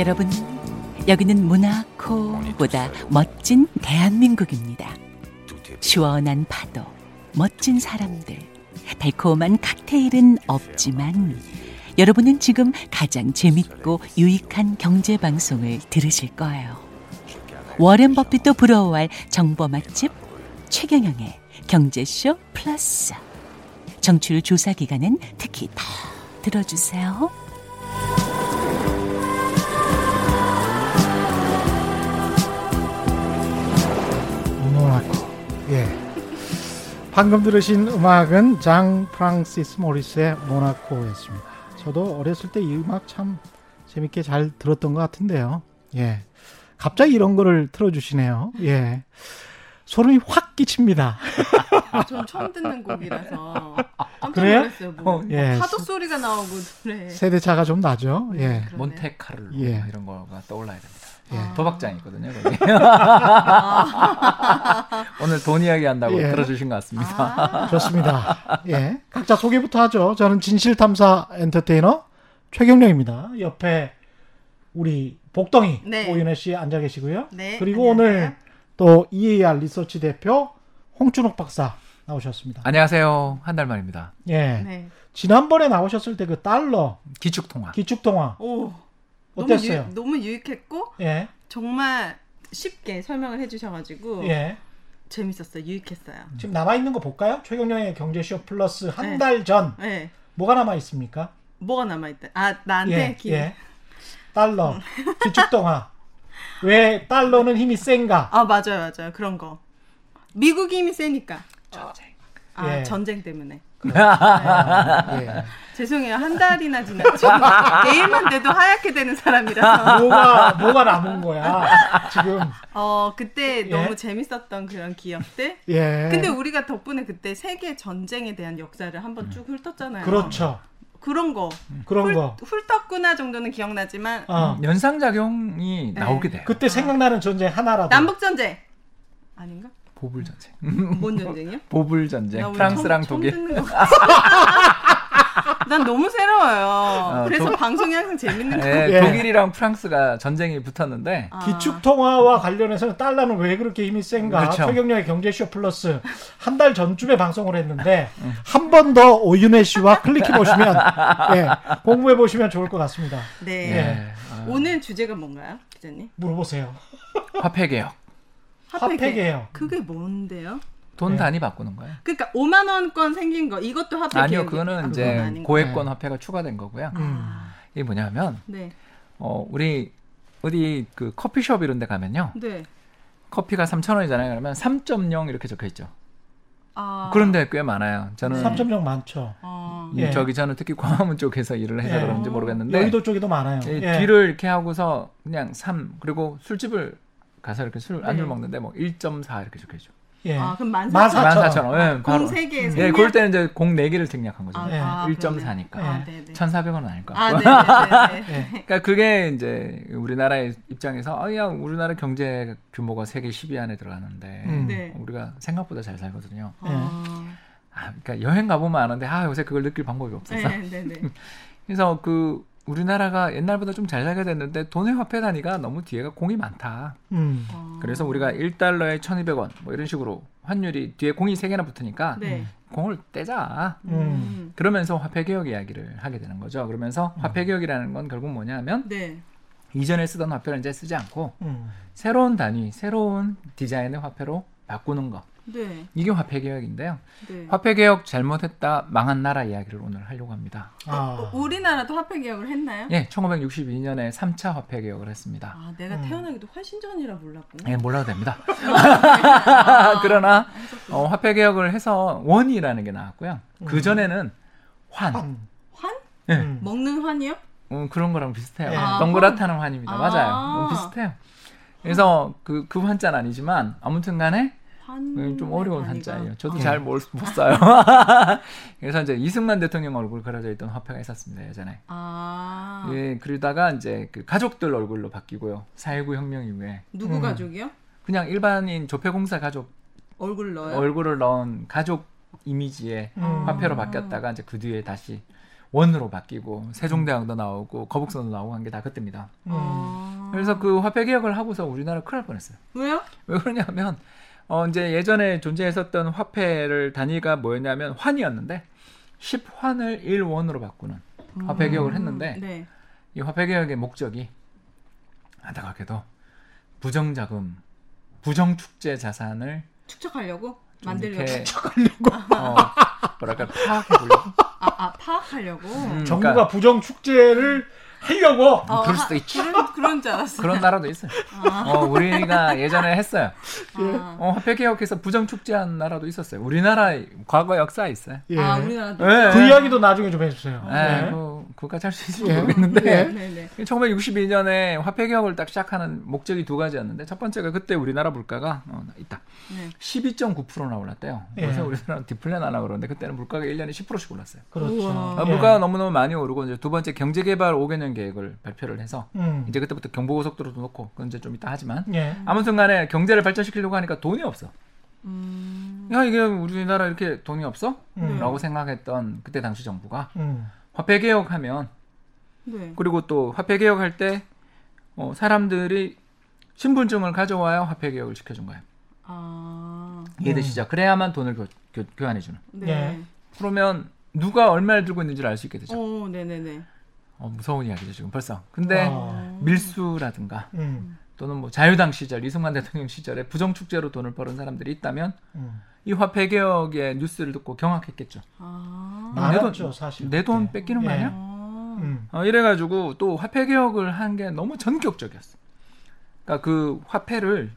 여러분, 여기는 모나코보다 멋진 대한민국입니다. 시원한 파도, 멋진 사람들, 달콤한 칵테일은 없지만 여러분은 지금 가장 재밌고 유익한 경제 방송을 들으실 거예요. 워렌 버핏도 부러워할 정보 맛집 최경영의 경제쇼 플러스. 정출 조사 기간은 특히 더 들어주세요. 방금 들으신 음악은 장 프랑시스 모리스의 모나코였습니다. 저도 어렸을 때 이 음악 참 재밌게 잘 들었던 것 같은데요. 예. 갑자기 이런 거를 틀어주시네요. 예. 소름이 확 끼칩니다. 전 처음 듣는 곡이라서 깜짝 그래요? 놀랐어요. 뭐 어, 예. 파도 소리가 나오고 그래. 세대차가 좀 나죠. 예. 그러네. 몬테카를로 예. 이런 거가 떠올라야 됩니다. 예. 도박장이거든요. 거기. 오늘 돈 이야기 한다고 예. 들어주신 것 같습니다. 좋습니다. 예. 각자 소개부터 하죠. 저는 진실탐사 엔터테이너 최경령입니다. 옆에 우리 복덩이 네. 오윤혜 씨 앉아 계시고요. 네, 그리고 안녕하세요. 오늘 또 EAR 리서치 대표 홍준욱 박사 나오셨습니다. 안녕하세요. 한 달 만입니다. 예. 네. 지난번에 나오셨을 때 그 달러 기축통화. 기축통화 오. 어땠어요? 너무, 유, 너무 유익했고 예. 정말 쉽게 설명을 해 주셔 가지고 예. 재밌었어요. 유익했어요. 지금 남아 있는 거 볼까요? 최경령의 경제쇼 플러스 한 네. 달전 네. 뭐가 남아 있습니까? 뭐가 남아 있다. 아 나한테 예. 기... 예. 달러 기축통화 왜 달러는 힘이 센가? 아 맞아요, 맞아요. 그런 거. 미국이 힘이 세니까. 전쟁. 아 예. 전쟁 때문에. 예. 죄송해요. 한 달이나 지났죠. 내일만 돼도 하얗게 되는 사람이라서. 뭐가 뭐가 남은 거야 지금 어 그때 예. 너무 재밌었던 그런 기억들. 예 근데 우리가 덕분에 그때 세계 전쟁에 대한 역사를 한번 쭉 훑었잖아요. 그렇죠 그런 거. 그런 훌, 거 훑었구나 정도는 기억나지만 어. 연상작용이 네. 나오게 돼요. 그때 생각나는 전쟁 하나라도 남북 전쟁 아닌가? 보불 전쟁. 뭔 전쟁이요? 보불 전쟁. 프랑스랑 독일. 난 너무 새로워요. 어, 그래서 독- 방송이 항상 재밌는 거. 네, 예. 독일이랑 프랑스가 전쟁이 붙었는데 아. 기축 통화와 관련해서는 달러는 왜 그렇게 힘이 센가 그렇죠. 최경영의 경제쇼 플러스 한 달 전쯤에 방송을 했는데 음. 한번 더 오윤혜 씨와 클릭해 보시면 예, 공부해 보시면 좋을 것 같습니다 네. 예. 아, 오늘 주제가 뭔가요, 기자님? 물어보세요 화폐 개혁. 화폐 개혁. 그게 뭔데요? 돈 네. 단위 바꾸는 거예요. 그러니까 5만 원권 생긴 거 이것도 화폐 아니요, 그거는 아, 이제 거. 고액권 화폐가 추가된 거고요. 음. 이게 뭐냐면 네. 어, 우리 어디 그 커피숍 이런 데 가면요. 네. 커피가 3,000원이잖아요. 그러면 3.0 이렇게 적혀 있죠. 아. 그런 데 꽤 많아요. 저는 3.0 많죠 어. 이 예. 저기 저는 특히 광화문 쪽에서 일을 해서 예. 그런지 모르겠는데 여의도 쪽에도 많아요 이 예. 뒤를 이렇게 하고서 그냥 3 그리고 술집을 가서 이렇게 술 안주 네. 먹는데 뭐 1.4 이렇게 적혀 있죠. 예. 아, 그럼 14,000. 14,000원. 14,000원. 예, 바로. 공세 개. 예, 그럴 때는 이제 공 4개를 증략한 거죠. 아, 예. 아, 1.4니까. 그러네. 아, 네, 네. 1,400원은 아닐 것 아, 같고. 네. 예. 그러니까 그게 이제 우리나라 의 입장에서 아, 야, 우리나라 경제 규모가 세계 10위 안에 들어가는데 음. 네. 우리가 생각보다 잘 살거든요. 아. 아, 그러니까 여행 가보면 아는데 아, 요새 그걸 느낄 방법이 없어서. 네, 네, 네. 그래서 그 우리나라가 옛날보다 좀 잘 살게 됐는데 돈의 화폐 단위가 너무 뒤에가 공이 많다. 음. 어. 그래서 우리가 1달러에 1,200원 뭐 이런 식으로 환율이 뒤에 공이 세 개나 붙으니까 네. 공을 떼자. 음. 그러면서 화폐 개혁 이야기를 하게 되는 거죠. 그러면서 음. 화폐 개혁이라는 건 결국 뭐냐면 네. 이전에 쓰던 화폐를 이제 쓰지 않고 음. 새로운 단위, 새로운 디자인의 화폐로 바꾸는 거. 네. 이게 화폐 개혁인데요. 네. 화폐 개혁 잘못했다 망한 나라 이야기를 오늘 하려고 합니다. 아. 어, 우리나라도 화폐 개혁을 했나요? 예, 1962년에 3차 화폐 개혁을 했습니다. 아, 내가 음. 태어나기도 훨씬 전이라 몰랐구나. 예, 몰라도 됩니다. 아, 그러나 하셨구나. 어, 화폐 개혁을 해서 원이라는 게 나왔고요. 그 전에는 환, 환. 환? 예. 음. 먹는 환이요? 음, 그런 거랑 비슷해요. 예. 아, 동그랗다는 환입니다. 아. 맞아요. 음, 비슷해요. 그래서 그, 그 환자는 아니지만 아무튼 간에 환. 음, 좀 어려운 단위가. 한자예요. 저도 예. 잘못 써요. 그래서 이제 이승만 대통령 얼굴 그려져 있던 화폐가 있었습니다 예전에. 아. 예, 그러다가 이제 그 가족들 얼굴로 바뀌고요. 4.19 혁명 이후에 누구 음. 가족이요? 그냥 일반인 조폐공사 가족 얼굴 넣어요. 얼굴을 넣은 가족 이미지의 음. 화폐로 바뀌었다가 이제 그 뒤에 다시 원으로 바뀌고 세종대왕도 나오고 거북선도 나오고 한 게 다 그때입니다. 음. 아. 그래서 그 화폐 개혁을 하고서 우리나라 큰일 날 뻔했어요. 왜요? 왜 그러냐면 어 이제 예전에 존재했었던 화폐를 단위가 뭐였냐면 환이었는데 10환을 1원으로 바꾸는 화폐 개혁을 했는데 네. 이 화폐 개혁의 목적이 안타깝게도 부정 자금, 부정 축제 자산을 축적하려고 좀 만들려고. 이렇게 어, 뭐랄까 파악해 보려고 아, 아 파악하려고. 음, 정부가 그러니까 부정 축제를 하려고 어, 그럴 하- 수도 있죠. 그런 그런 줄 알았어요. 그런 나라도 있어요. 어, 우리가 예전에 했어요. 아, 어, 화폐 개혁해서 부정 축제한 나라도 있었어요. 우리나라 과거 역사에 있어요. 예. 아 우리나라도. 예, 그 예. 이야기도 나중에 좀 해주세요. 예, 네. 뭐 그까지 할 수 있을지 예. 모르겠는데 예. 네네. 1962년에 화폐 개혁을 딱 시작하는 목적이 두 가지였는데 첫 번째가 그때 우리나라 물가가 어, 있다. 네. 12.9%나 올랐대요. 예. 그래서 우리나라는 디플레 나나 그러는데 그때는 물가가 1년에 10%씩 올랐어요. 그렇죠. 아, 예. 물가가 너무너무 많이 오르고 이제 두 번째 경제개발 5개년 계획을 발표를 해서 음. 이제 그때부터 경부고속도로도 놓고 그건 이제 좀 이따 하지만 예. 아무튼간에 경제를 발전시키려고 하니까 돈이 없어. 음. 야 이게 우리나라 이렇게 돈이 없어? 음. 라고 생각했던 그때 당시 정부가 음. 화폐 개혁하면 네. 그리고 또 화폐 개혁할 때 어, 사람들이 신분증을 가져와야 화폐 개혁을 시켜준 거예요. 아. 이해되시죠? 그래야만 돈을 교, 교, 교환해주는. 네. 예. 그러면 누가 얼마를 들고 있는지를 알 수 있게 되죠. 어, 네네네. 어, 무서운 이야기죠 지금 벌써. 근데 아. 밀수라든가 음. 또는 뭐 자유당 시절 이승만 대통령 시절에 부정 축제로 돈을 벌은 사람들이 있다면 음. 이 화폐 개혁의 뉴스를 듣고 경악했겠죠. 아. 내 돈- 많았죠 사실. 내 돈. 뺏기는 거 예. 아니야? 아. 음. 어, 이래가지고 또 화폐 개혁을 한 게 너무 전격적이었어. 그러니까 그 화폐를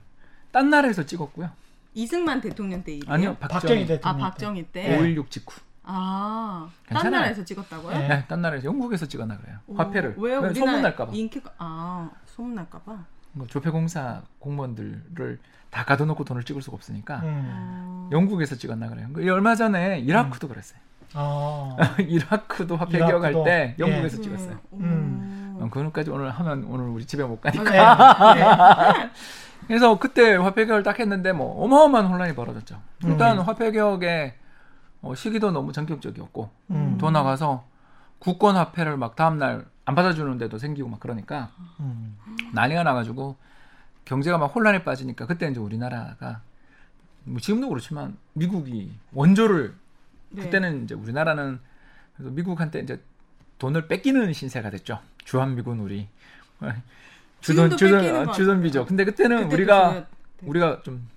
딴 나라에서 찍었고요. 이승만 대통령 때 일이에요? 아니요, 박정희 박정희 대통령. 아 때. 박정희 때. 5.16 직후. 아. 딴 괜찮아요. 나라에서 찍었다고요? 예. 네, 딴 나라에서 영국에서 찍었나 그래요. 오, 화폐를. 왜 우리나라 소문 날까봐. 인기가 아 소문 날까봐. 뭐 조폐공사 공무원들을 다 가둬놓고 돈을 찍을 수가 없으니까 음. 아. 영국에서 찍었나 그래요. 그 얼마 전에 이라크도 그랬어요. 어. 이라크도 화폐 이라크도, 개혁할 때 예. 영국에서 네. 찍었어요. 음. 어, 그거까지 오늘 하면 오늘 우리 집에 못 가니까. 네. 네. 그래서 그때 화폐 개혁을 딱 했는데 뭐 어마어마한 혼란이 벌어졌죠. 일단 음. 화폐 개혁의 어, 시기도 너무 전격적이었고 음. 더 나가서 국권 화폐를 막 다음 날 안 받아주는 데도 생기고 막 그러니까 음. 난리가 나가지고 경제가 막 혼란에 빠지니까 그때 이제 우리나라가 뭐 지금도 그렇지만 미국이 원조를 네. 그때는 이제 우리나라는 그래서 미국한테 이제 돈을 뺏기는 신세가 됐죠. 주한미군 우리 어, 거 주던비죠. 같아요. 근데 그때는 그때도 우리가 돼. 우리가 좀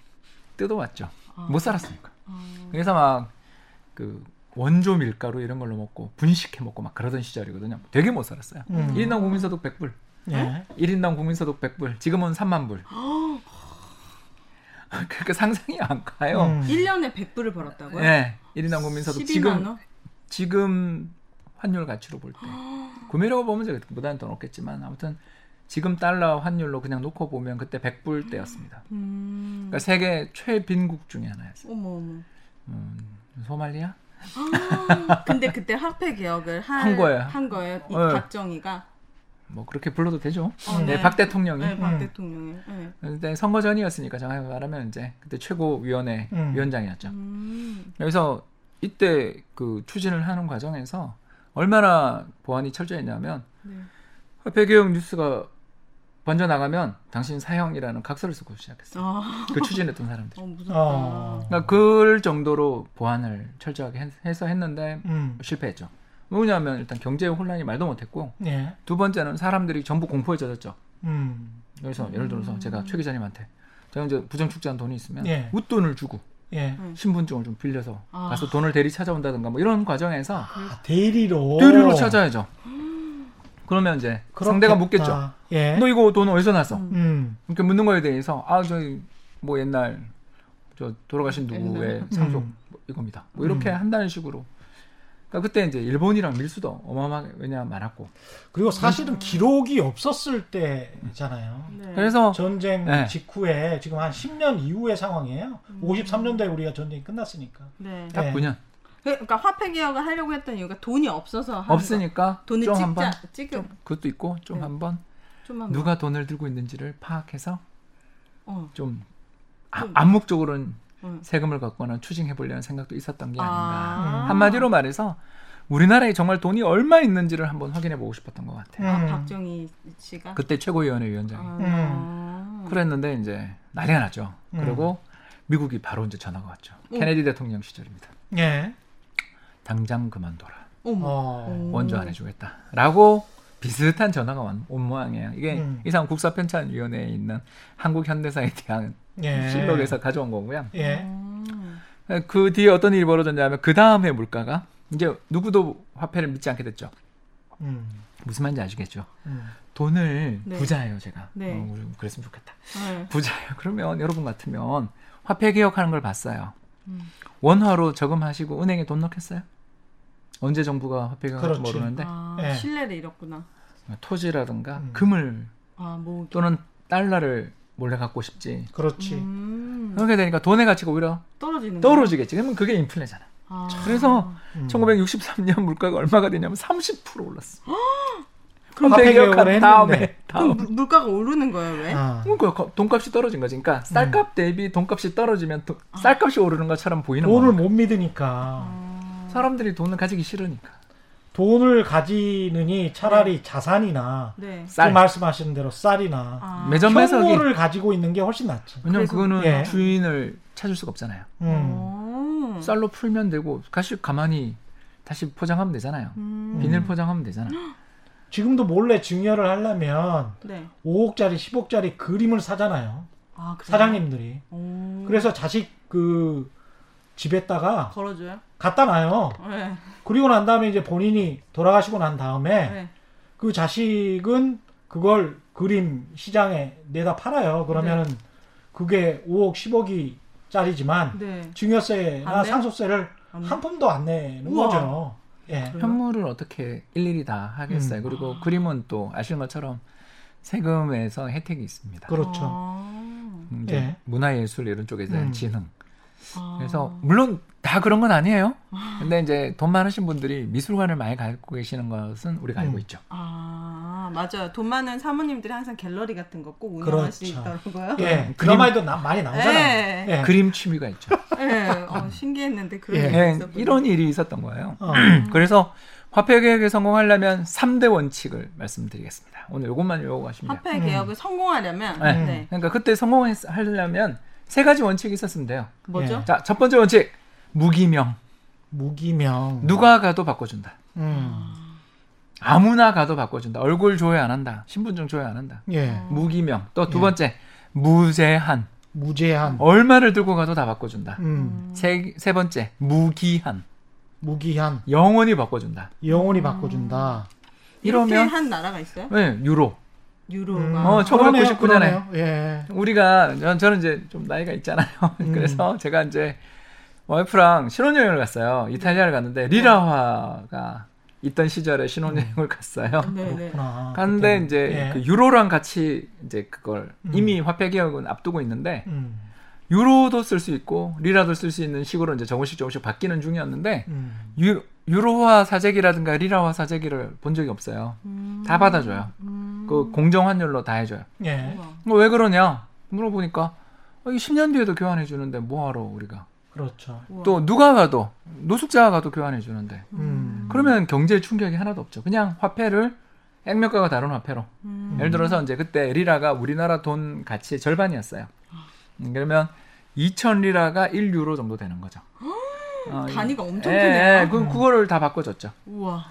뜯어왔죠. 아. 못 살았으니까. 아. 그래서 막 그 원조 밀가루 이런 걸로 먹고 분식해 먹고 막 그러던 시절이거든요. 되게 못 살았어요. 음. 1인당 국민소득 100불. 예. 1인당 국민소득 100불. 지금은 3만 불. 그러니까 상상이 안 가요. 음. 1년에 100불을 벌었다고요? 네. 1인당 국민소득 12만 지금 원? 지금 환율 가치로 볼 때 구매력을 보면 이제 그보다는 더 높겠지만 아무튼 지금 달러 환율로 그냥 놓고 보면 그때 100불 때였습니다. 음. 그러니까 세계 최빈국 중에 하나였어요. 어머 어머. 음, 소말리아? 아, 근데 그때 화폐 개혁을 할- 한 거예요. 한 거예요. 이 네. 박정희가. 뭐 그렇게 불러도 되죠. 어, 네, 박 대통령이. 네, 박 음. 대통령이. 네. 그때 선거 전이었으니까 정확히 말하면 이제 그때 최고위원회 음. 위원장이었죠. 음. 그래서 이때 그 추진을 하는 과정에서 얼마나 보안이 철저했냐면 네. 화폐 개혁 뉴스가 번져 나가면 당신 사형이라는 각서를 쓰고 시작했어요. 아, 그 추진했던 사람들이. 어, 무섭다. 어. 그러니까 그럴 정도로 보안을 철저하게 했- 해서 했는데 음. 실패했죠. 뭐냐면 일단 경제 혼란이 말도 못했고 예. 두 번째는 사람들이 전부 공포에 젖었죠. 음. 그래서 예를 들어서 제가 최 기자님한테 제가 이제 부정축제한 돈이 있으면 예. 웃돈을 주고 예. 신분증을 좀 빌려서 아. 가서 돈을 대리 찾아온다든가 뭐 이런 과정에서 아, 대리로. 대리로 찾아야죠. 그러면 이제 그렇겠다. 상대가 묻겠죠. 예. 너 이거 돈 어디서 났어? 음. 이렇게 묻는 거에 대해서 아 저희 뭐 옛날 저 돌아가신 누구의. 상속 음. 뭐 이겁니다. 뭐 이렇게 음. 한다는 식으로. 그러니까 그때 이제 일본이랑 밀수도 어마어마하게 왜냐 많았고. 그리고 사실은 기록이 없었을 때잖아요. 네. 그래서 전쟁 네. 직후에 지금 한 10년 이후의 상황이에요. 음. 53년도에 우리가 전쟁이 끝났으니까. 네. 딱 네. 9년 그러니까 화폐 개혁을 하려고 했던 이유가 돈이 없어서 없으니까 거. 돈을 좀 찍자 한번 찍어 그것도 있고 좀 네. 한번 좀만 누가 돈을 들고 있는지를 파악해서 어. 좀 아- 암묵적으로는 음. 세금을 걷거나 추징해 보려는 생각도 있었던 게 아닌가. 아. 한마디로 말해서 우리나라에 정말 돈이 얼마 있는지를 한번 확인해 보고 싶었던 것 같아요. 아, 음. 박정희 씨가 그때 최고위원회 위원장이. 아. 그랬는데 이제 난리가 났죠. 음. 그리고 미국이 바로 이제 전화가 왔죠. 오. 케네디 대통령 시절입니다. 예. 당장 그만둬라. 어머. 어. 오. 원조 안 해주겠다.라고 비슷한 전화가 온, 온 모양이에요. 이게 음. 이상 국사편찬위원회에 있는 한국 현대사에 대한 예. 실록에서 가져온 거고요. 예. 음. 그 뒤에 어떤 일이 벌어졌냐면 그 다음에 물가가 이제 누구도 화폐를 믿지 않게 됐죠. 음. 무슨 말인지 아시겠죠? 음. 돈을 네. 부자예요, 제가. 네. 어, 그랬으면 좋겠다. 네. 부자예요. 그러면 여러분 같으면 화폐 개혁하는 걸 봤어요. 음. 원화로 저금하시고 은행에 돈 넣겠어요? 언제 정부가 화폐 개혁할지 그렇지. 모르는데 아, 예. 신뢰를 잃었구나. 토지라든가 음. 금을 아, 뭐 또는 달러를 몰래 갖고 싶지. 그렇지. 음. 그렇게 되니까 돈의 가치가 오히려 떨어지는? 떨어지겠지. 그러면 그게 인플레잖아. 아. 그래서 음. 1963년 물가가 얼마가 되냐면 30% 올랐어. 그럼 했는데. 다음에 그럼 다음. 물- 물가가 오르는 거예요, 왜? 아. 그러니까 거- 돈값이 떨어진 거지. 그러니까 쌀값 대비 돈값이 떨어지면 도- 쌀값이 오르는 것처럼 보이는 돈을 거야. 못 믿으니까 아. 사람들이 돈을 가지기 싫으니까. 돈을 가지느니 차라리 자산이나 네. 쌀. 지금 말씀하신 대로 쌀이나 아. 매점 매석이 현물을 가지고 있는 게 훨씬 낫지. 왜냐면 그거는 예. 주인을 찾을 수가 없잖아요. 음. 오. 쌀로 풀면 되고 다시 가만히 다시 포장하면 되잖아요. 음. 비닐 포장하면 되잖아. 지금도 몰래 증여를 하려면 네. 5억짜리, 10억짜리 그림을 사잖아요. 아? 사장님들이. 오. 그래서 자식 그 집에다가 걸어줘요? 갖다 놔요. 네. 그리고 난 다음에 이제 본인이 돌아가시고 난 다음에 네. 그 자식은 그걸 그림 시장에 내다 팔아요. 그러면은 그게 5억, 10억이 짜리지만 네. 안 증여세나? 상속세를? 한 푼도 안 내는 우와. 거죠. 예. 현물을 어떻게 일일이 다 하겠어요. 음. 그리고 그림은 또 아시는 것처럼 세금에서 혜택이 있습니다. 그렇죠. 아. 음, 이제 예. 문화예술 이런 쪽에 대한 음. 지능. 아. 그래서 물론 다 그런 건 아니에요. 근데 이제 돈 많으신 분들이 미술관을 많이 갖고 계시는 것은 우리가 알고 음. 있죠. 아 맞아요. 돈 많은 사모님들이 항상 갤러리 같은 거꼭 그렇죠. 운영하시더라고요. 예. 그림- 드라마에도 나- 많이 나오잖아요. 예. 예. 그림 취미가 있죠. 예, 어, 신기했는데 그런 예. 게 예, 있었군요. 이런 일이 있었던 거예요. 어. 그래서 화폐 개혁에 성공하려면 3대 원칙을 말씀드리겠습니다. 오늘 이것만 외워가시면 돼요. 화폐 개혁을 성공하려면 네. 네. 그러니까 그때 성공하려면 세 가지 원칙이 있었으면 돼요. 뭐죠? 예. 자, 첫 번째 원칙. 무기명. 무기명. 누가 가도 바꿔준다. 음. 아무나 가도 바꿔준다. 얼굴 조회 안 한다. 신분증 조회 안 한다. 예. 무기명. 또두 예. 번째. 무제한. 무제한. 얼마를 들고 가도 다 바꿔준다. 음. 세, 세 번째. 무기한. 무기한. 영원히 바꿔준다. 영원히 바꿔준다. 이렇게 이러면 한 나라가 있어요? 네, 유로. 유로가 음. 어, 1999 그러네요, 년에. 그러네요. 예. 우리가 전, 저는 이제 좀 나이가 있잖아요. 음. 그래서 제가 이제 와이프랑 신혼여행을 갔어요. 이탈리아를 갔는데 리라화가 있던 시절에 신혼여행을 갔어요. 네네. 그렇구나. 갔는데 그때는. 이제 예. 그 유로랑 같이 이제 그걸 음. 이미 화폐 개혁은 앞두고 있는데 음. 유로도 쓸 수 있고 리라도 쓸 수 있는 식으로 이제 조금씩 조금씩 바뀌는 중이었는데 음. 유, 유로화 사재기라든가 리라화 사재기를 본 적이 없어요. 음. 다 받아줘요. 음. 그 공정 환율로 다 해줘요. 예. 뭐왜 그러냐 물어보니까 어, 이게 10년 뒤에도 교환해 주는데 뭐하러 우리가 그렇죠. 또 누가 가도 노숙자가 가도 교환해 주는데 음. 그러면 경제 충격이 하나도 없죠. 그냥 화폐를 액면가가 다른 화폐로 음. 예를 들어서 이제 그때 리라가 우리나라 돈 가치의 절반이었어요. 음, 그러면 2천 리라가 1유로 정도 되는 거죠. 어, 단위가 엄청 예, 크네요. 예, 그, 그거를 다 바꿔줬죠. 우와.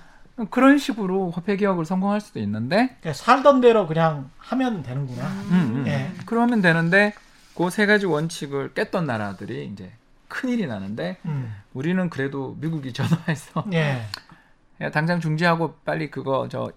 그런 식으로 화폐 개혁을 성공할 수도 있는데 그냥 살던 대로 그냥 하면 되는구나. 음, 음. 예. 그러면 되는데 그 세 가지 원칙을 깼던 나라들이 이제 큰 일이 나는데 음. 우리는 그래도 미국이 전화해서 예. 야, 당장 중지하고 빨리 그거 저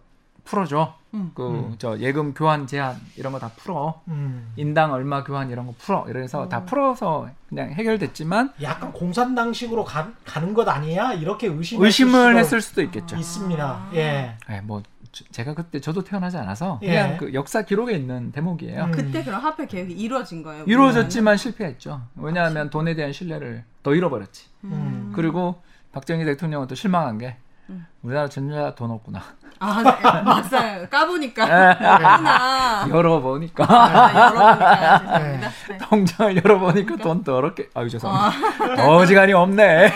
풀어줘. 음. 그 음. 저 예금 교환 제한 이런 거 다 풀어. 음. 인당 얼마 교환 이런 거 풀어. 이래서 다 풀어서 그냥 해결됐지만 약간 공산당식으로 가, 가는 것 아니야? 이렇게 의심을 의심을 했을 수도 있겠죠. 있습니다. 아. 예. 예, 뭐 저- 제가 그때 저도 태어나지 않아서 예. 그냥 그 역사 기록에 있는 대목이에요. 음. 그때 그럼 화폐 개혁이 이루어진 거예요? 이루어졌지만 실패했죠. 왜냐하면 돈에 대한 신뢰를 더 잃어버렸지. 음. 그리고 박정희 대통령은 또 실망한 게 음. 우리나라 전자 돈 없구나. 아, 네. 맞아요. 까보니까. 그렇구나. 열어보니까 아, 열어보니까 죄송합니다. 네. 통장을 열어보니까 돈 더럽게 아유 죄송합니다. 어지간히 없네.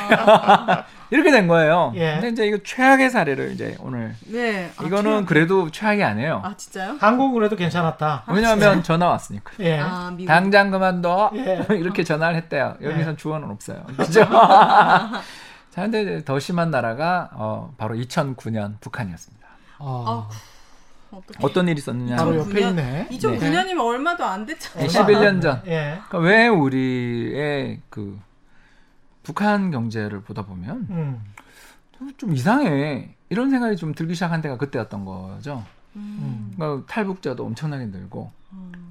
이렇게 된 거예요. 예. 근데 이제 이거 최악의 사례를 이제 오늘 네. 아, 이거는 최악. 그래도 최악이 아니에요. 아, 진짜요? 한국은 해도 괜찮았다. 왜냐하면 전화 왔으니까. 예. 아. 당장 그만둬. 예. 이렇게 전화를 했대요. 여기선 예. 주어는 없어요. 그죠? 자, 근데 더 심한 나라가 어, 바로 2009년 북한이었습니다. 어, 어떡해. 어떤 일이 있었느냐? 바로 저- 옆에 2009년? 있네. 2009년이면 얼마도 안 됐잖아요. 네, 11년 전. 예. 그러니까 왜 우리의 그 북한 경제를 보다 보면 음. 좀 이상해. 이런 생각이 좀 들기 시작한 때가 그때였던 거죠. 음. 그러니까 탈북자도 엄청나게 늘고 음.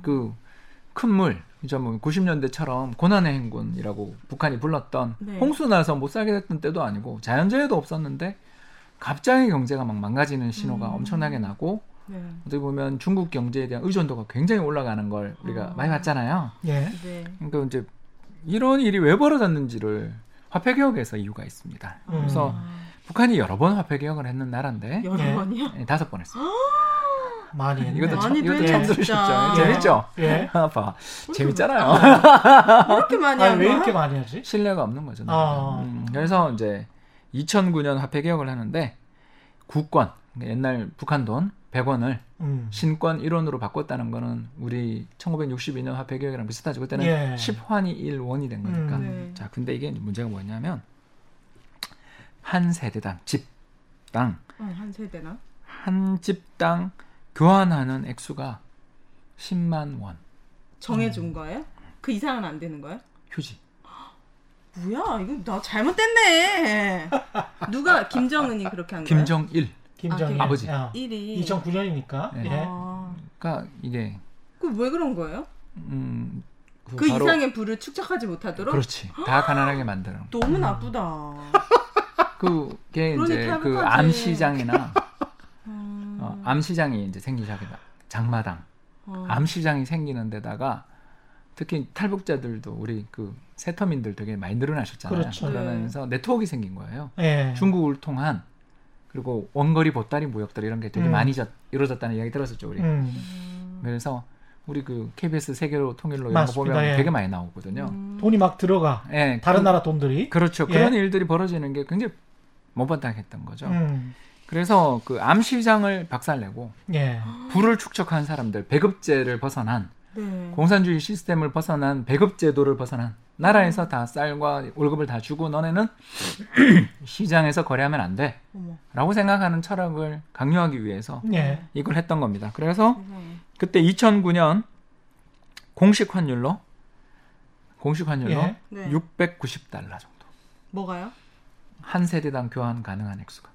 그큰 물, 이제 뭐 90년대처럼 고난의 행군이라고 북한이 불렀던 네. 홍수 나서 못 살게 됐던 때도 아니고 자연재해도 없었는데 갑자기 경제가 막 망가지는 신호가 음. 엄청나게 나고 네. 어떻게 보면 중국 경제에 대한 의존도가 굉장히 올라가는 걸 우리가 어. 많이 봤잖아요. 예. 네. 그러니까 이제 이런 일이 왜 벌어졌는지를 화폐 개혁에서 이유가 있습니다. 음. 그래서 북한이 여러 번 화폐 개혁을 했는 나라인데 여러 예. 번이요? 네, 다섯 번 했어요. 많이 했네. 이것도, 처, 많이 이것도 돼, 처음 진짜. 예. 재밌죠? 예. 봐, 재밌잖아요. 그렇게 많이 아니 한왜 거야? 이렇게 많이 하지? 신뢰가 없는 거죠. 아. 음, 그래서 이제 2009년 화폐 개혁을 하는데 국권 옛날 북한 돈 100원을 음. 신권 1원으로 바꿨다는 거는 우리 1962년 화폐 개혁이랑 비슷하죠. 그때는 예. 10환이 1원이 된 거니까. 음. 네. 자, 근데 이게 문제가 뭐냐면 한 세대당 집당 어, 한 세대나? 한 집당 교환하는 액수가 10만 원 정해준 거예요? 그 이상은 안 되는 거예요? 휴지. 뭐야 이거 나 잘못됐네. 누가 김정은이 그렇게 한 거예요? 김정일. 김정일 아, 아버지. 어. 1이 2009년이니까. 네. 예. 아, 그러니까 이게 그 왜 그런 거예요? 음, 그그 바로- 이상의 부를 축적하지 못하도록? 그렇지. 다 가난하게 만드는. 거. 너무 나쁘다. 그게 이제 그. 암시장이나 음, 어, 암시장이 이제 생기기 시작했다. 장마당. 어. 암시장이 생기는 데다가 특히 탈북자들도 우리 그 세터민들 되게 많이 늘어나셨잖아요. 그렇죠. 그러면서 네 트워크가 생긴 거예요. 예. 중국을 통한 그리고 원거리 보따리 무역들 이런 게 되게 음. 많이 저- 이루어졌다는 이야기 들었었죠, 우리. 음. 그래서 우리 그 KBS 세계로 통일로 이런 거. 보면 예. 되게 많이 나오거든요. 음. 돈이 막 들어가. 예, 다른 그- 나라 돈들이. 그렇죠. 예. 그런 일들이 벌어지는 게 굉장히 못마땅했던 거죠. 음. 그래서 그 암시장을 박살내고 예. 부를 축적한 사람들, 배급제를 벗어난 네. 공산주의 시스템을 벗어난 배급제도를 벗어난 나라에서 다 쌀과 월급을 다 주고 너네는 시장에서 거래하면 안 돼. 라고 생각하는 철학을 강요하기 위해서 예. 이걸 했던 겁니다. 그래서 세상에. 그때 2009년 공식 환율로 공식 환율로 예. 네. 690달러 정도. 뭐가요? 한 세대당 교환 가능한 액수가.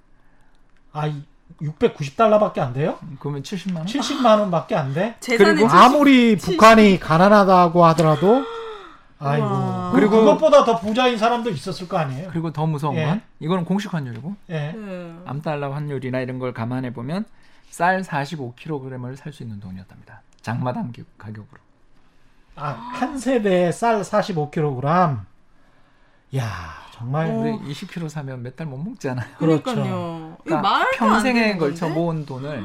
아, 이 690달러밖에 안 돼요? 그러면 70만 원? 70만 원밖에 안 돼? 그리고 70 아무리 북한이 가난하다고 하더라도 아이고. 우와. 그리고 그것보다 더 부자인 사람도 있었을 거 아니에요. 그리고 더 무서운 예. 건 이거는 공식 환율이고 예. 네. 암달러 환율이나 이런 걸 감안해 보면 쌀 45kg을 살 수 있는 돈이었답니다. 장마당 기- 가격으로. 아, 한 세대에 쌀 45kg. 야, 정말 어. 우리 20kg 사면 몇 달 못 먹잖아요. 그렇죠. 그러니까요. 이거 그러니까 평생에 걸쳐 건데? 모은 돈을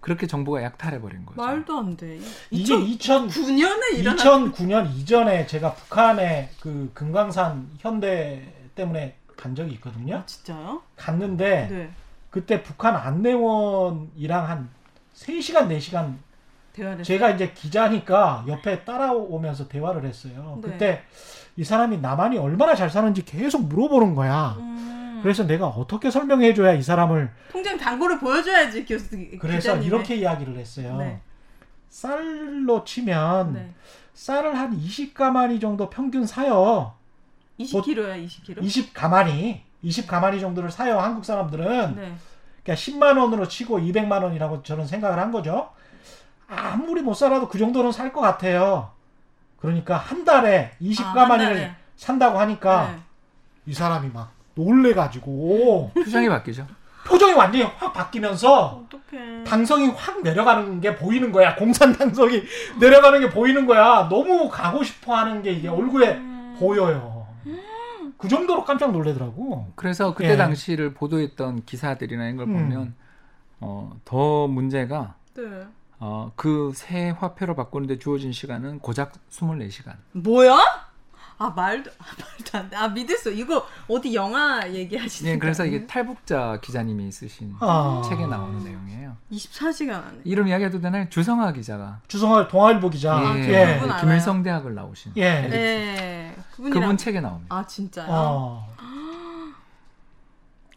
그렇게 정부가 약탈해 버린 거죠. 말도 안 돼. 이게 2000 2009년에 일어난 2009년 이전에 제가 북한에 그 금강산 현대 때문에 간 적이 있거든요. 아, 진짜요? 갔는데 네. 그때 북한 안내원이랑 한 3시간 4시간 대화를 제가 이제 기자니까 옆에 따라오면서 대화를 했어요. 네. 그때 이 사람이 남한이 얼마나 잘 사는지 계속 물어보는 거야. 음. 그래서 내가 어떻게 설명해 줘야 이 사람을 통장 단골을 보여줘야지 교수 그래서 기자님의. 이렇게 이야기를 했어요. 네. 쌀로 치면 네. 쌀을 한 20가마니 정도 평균 사요. 20kg야 20kg. 20가마니, 20가마니 정도를 사요. 한국 사람들은 네. 그러니까 10만 원으로 치고 200만 원이라고 저는 생각을 한 거죠. 아무리 못 살아도 그 정도는 살 것 같아요. 그러니까 한 달에 아, 20가마니를 한 달에. 산다고 하니까 네. 이 사람이 막 놀래가지고 표정이 바뀌죠. 표정이 완전히 확 바뀌면서 어떡해. 당성이 확 내려가는 게 보이는 거야. 공산 당성이 내려가는 게 보이는 거야. 너무 가고 싶어 하는 게 이게 얼굴에 음. 보여요. 그 정도로 깜짝 놀래더라고. 그래서 그때 예. 당시를 보도했던 기사들이나 이런 걸 음. 보면 어, 더 문제가 네. 어, 그 새 화폐로 바꾸는데 주어진 시간은 고작 24시간. 뭐야? 아 말도 아, 말도 안 돼. 아 믿을 수. 이거 어디 영화 얘기하시는 예, 그래서 거 이게? 탈북자 기자님이 쓰신 아. 책에 나오는 내용이에요. 24시간 안에. 이름 이야기해도 되나요? 주성아 기자가 주성화 동아일보 기자. 아, 예, 예. 그분 알아요. 김일성 대학을 나오신 예. 네. 그분이랑 그분 책에 나옵니다. 아 진짜요? 어.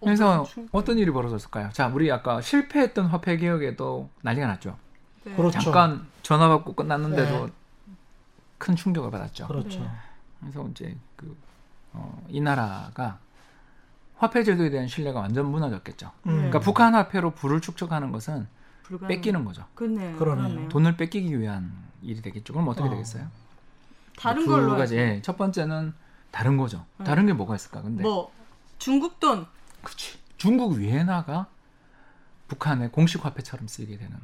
그래서 어, 중- 어떤 일이 벌어졌을까요? 자, 우리 아까 실패했던 화폐 개혁에도 난리가 났죠. 네. 그렇죠. 잠깐 전화 받고 끝났는데도 네. 큰 충격을 받았죠. 그렇죠. 네. 그래서 이제 그, 어, 이 나라가 화폐 제도에 대한 신뢰가 완전 무너졌겠죠. 음. 그러니까 북한 화폐로 부를 축적하는 것은 불가능- 뺏기는 거죠. 그네. 그러네요. 그러네요. 돈을 뺏기기 위한 일이 되겠죠. 그럼 어떻게 어. 되겠어요? 다른 두 걸로 가지. 하죠. 예, 첫 번째는 다른 거죠. 네. 다른 게 뭐가 있을까? 근데 뭐 중국 돈. 그치. 중국 위에나가 북한의 공식 화폐처럼 쓰이게 되는.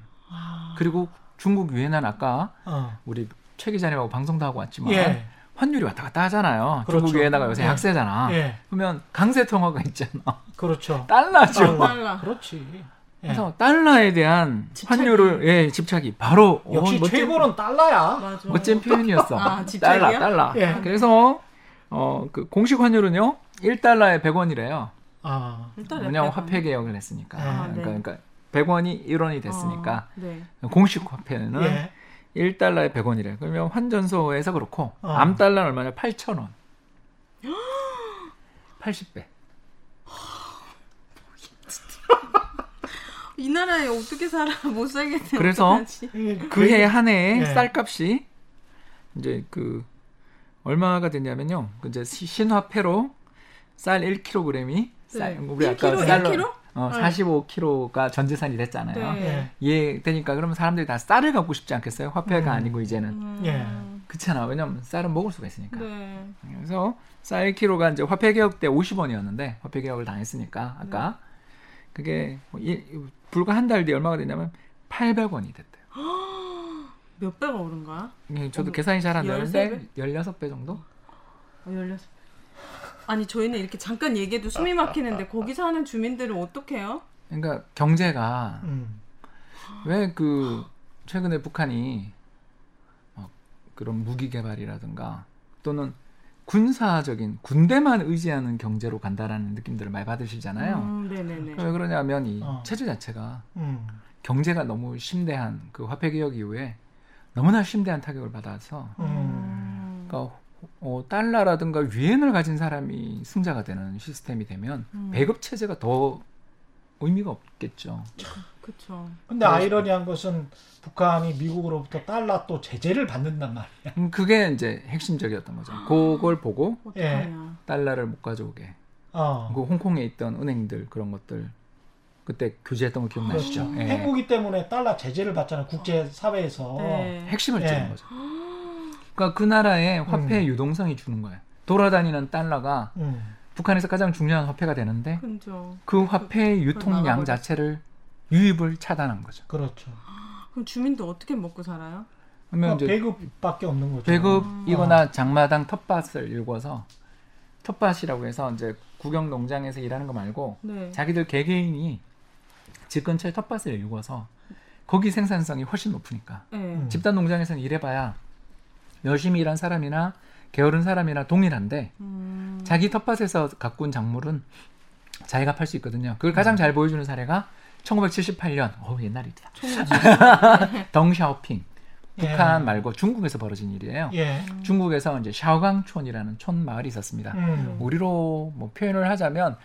그리고 중국 위에나는 아까 어. 우리 최 기자님하고 방송도 하고 왔지만 예. 환율이 왔다 갔다 하잖아요. 그렇죠. 중국 위에나가 요새 예. 약세잖아. 예. 그러면 강세 통화가 있잖아. 그렇죠. 달러죠. 달러. 달러. 그렇지. 예. 그래서 달러에 대한 집착이. 환율을 예, 집착이 바로 어, 역시 멋진, 최고는 달러야. 맞아. 멋진 표현이었어. 아? 달러, 달러. 예. 그래서 어, 그 공식 환율은요. 1달러에 100원이래요. 아. 왜냐하면 랩 화폐 개혁을 했으니까. 아, 네. 그러니까, 그러니까 100원이 1원이 됐으니까 어, 네. 공식 화폐는 예. 1달러에 100원이래. 그러면 환전소에서 그렇고 어. 암달러는 얼마냐? 8,000원. 80배. 이 나라에 어떻게 살아 못 살겠네. 그래서 어떡하지? 그해 한 해에 예. 쌀값이 이제 그 얼마가 됐냐면요. 그 이제 시- 신화폐로 쌀 1kg이 쌀 네. 우리 아까 1kg? 쌀로 1kg? 어, 네. 45kg가 전 재산이 됐잖아요. 네. 예. 예, 되니까 그러면 사람들이 다 쌀을 갖고 싶지 않겠어요? 화폐가 음. 아니고 이제는 음, 예. 그렇잖아. 왜냐면 쌀은 먹을 수가 있으니까. 네. 그래서 쌀 1kg가 이제 화폐 개혁 때 50원이었는데 화폐 개혁을 당했으니까 아까 네. 그게 뭐 이- 불과 한 달 뒤에 얼마가 됐냐면 800원이 됐대요. 몇 배가 오른 거야? 예, 저도 어머, 계산이 잘안13 되는데 16배 정도? 어, 16배. 아니 저희는 이렇게 잠깐 얘기해도 숨이 막히는데 거기 사는 주민들은 어떡해요? 그러니까 경제가 음. 왜그 최근에 북한이 막 그런 무기 개발이라든가 또는 군사적인 군대만 의지하는 경제로 간다라는 느낌들을 많이 받으시잖아요. 음, 네네네. 왜 그러냐면 이 어. 체제 자체가 음. 경제가 너무 심대한 그 화폐 개혁 이후에 너무나 심대한 타격을 받아서 음. 그러니까 어, 달러라든가 위엔을 가진 사람이 승자가 되는 시스템이 되면 음. 배급 체제가 더 의미가 없겠죠. 그쵸. 근데 아이러니한 것은 북한이 미국으로부터 달러 또 제재를 받는단 말이야. 음, 그게 이제 핵심적이었던 거죠. 그걸 보고 어떡하냐. 달러를 못 가져오게. 어. 그 홍콩에 있던 은행들 그런 것들 그때 규제했던 거 기억나시죠? 그렇죠. 예. 핵무기 때문에 달러 제재를 받잖아요. 국제 사회에서. 네. 핵심을 예. 찌는 거죠. 그러니까 그 나라의 화폐의 음. 유동성이 주는 거예요. 돌아다니는 달러가 음. 북한에서 가장 중요한 화폐가 되는데 그죠. 그 화폐의 유통량 막아버렸어. 자체를 유입을 차단한 거죠. 그렇죠. 그럼 주민들 어떻게 먹고 살아요? 그러면 그러니까 이제 배급밖에 없는 거죠. 배급이거나 장마당 텃밭을 일궈서 텃밭이라고 해서 이제 구경 농장에서 일하는 거 말고 네. 자기들 개개인이 집 근처에 텃밭을 일궈서 거기 생산성이 훨씬 높으니까 네. 음. 집단 농장에서는 일해봐야 열심히 일한 사람이나 게으른 사람이나 동일한데 음. 자기 텃밭에서 가꾼 작물은 자기가 팔 수 있거든요. 그걸 가장 잘 보여주는 사례가 1978년, 어 옛날이다. 덩샤오핑. 예. 북한 말고 중국에서 벌어진 일이에요. 예. 중국에서 이제 샤오강촌이라는 촌 마을이 있었습니다. 음. 우리로 뭐 표현을 하자면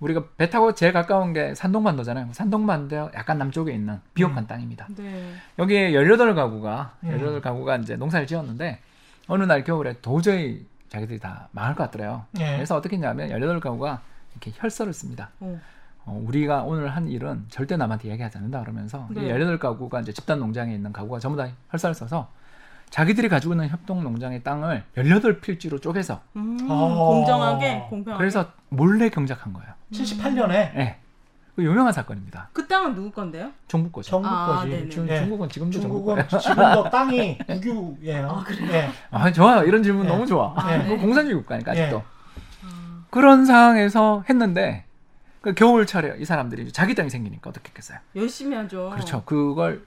우리가 배 타고 제일 가까운 게 산동반도잖아요. 산동반도 약간 남쪽에 있는 비옥한 땅입니다. 네. 여기에 18가구가 음. 18가구가 이제 농사를 지었는데 어느 날 겨울에 도저히 자기들이 다 망할 것 같더래요. 예. 그래서 어떻게 했냐면 18가구가 이렇게 혈서를 씁니다. 어. 어, 우리가 오늘 한 일은 절대 남한테 이야기하지 않는다 그러면서 네. 이 18가구가 이제 집단 농장에 있는 가구가 전부 다 혈서를 써서 자기들이 가지고 있는 협동 농장의 땅을 18필지로 쪼개서 음, 어. 공정하게 공평하게. 그래서 몰래 경작한 거예요. 78년에 예. 그 유명한 사건입니다. 그 땅은 누구 건데요? 정부 거죠. 정부 아, 거지. 네네. 중, 예. 중국은 지금도 정부 중국은 거예요. 지금도 땅이 국유예요. 예. 아, 좋아요. 이런 질문 예. 너무 좋아. 아, 네. 공산주의 국가니까 예. 아직도. 그런 상황에서 했는데 그 겨울철에 이 사람들이 자기 땅이 생기니까 어떻게 했겠어요? 열심히 하죠. 그렇죠. 그걸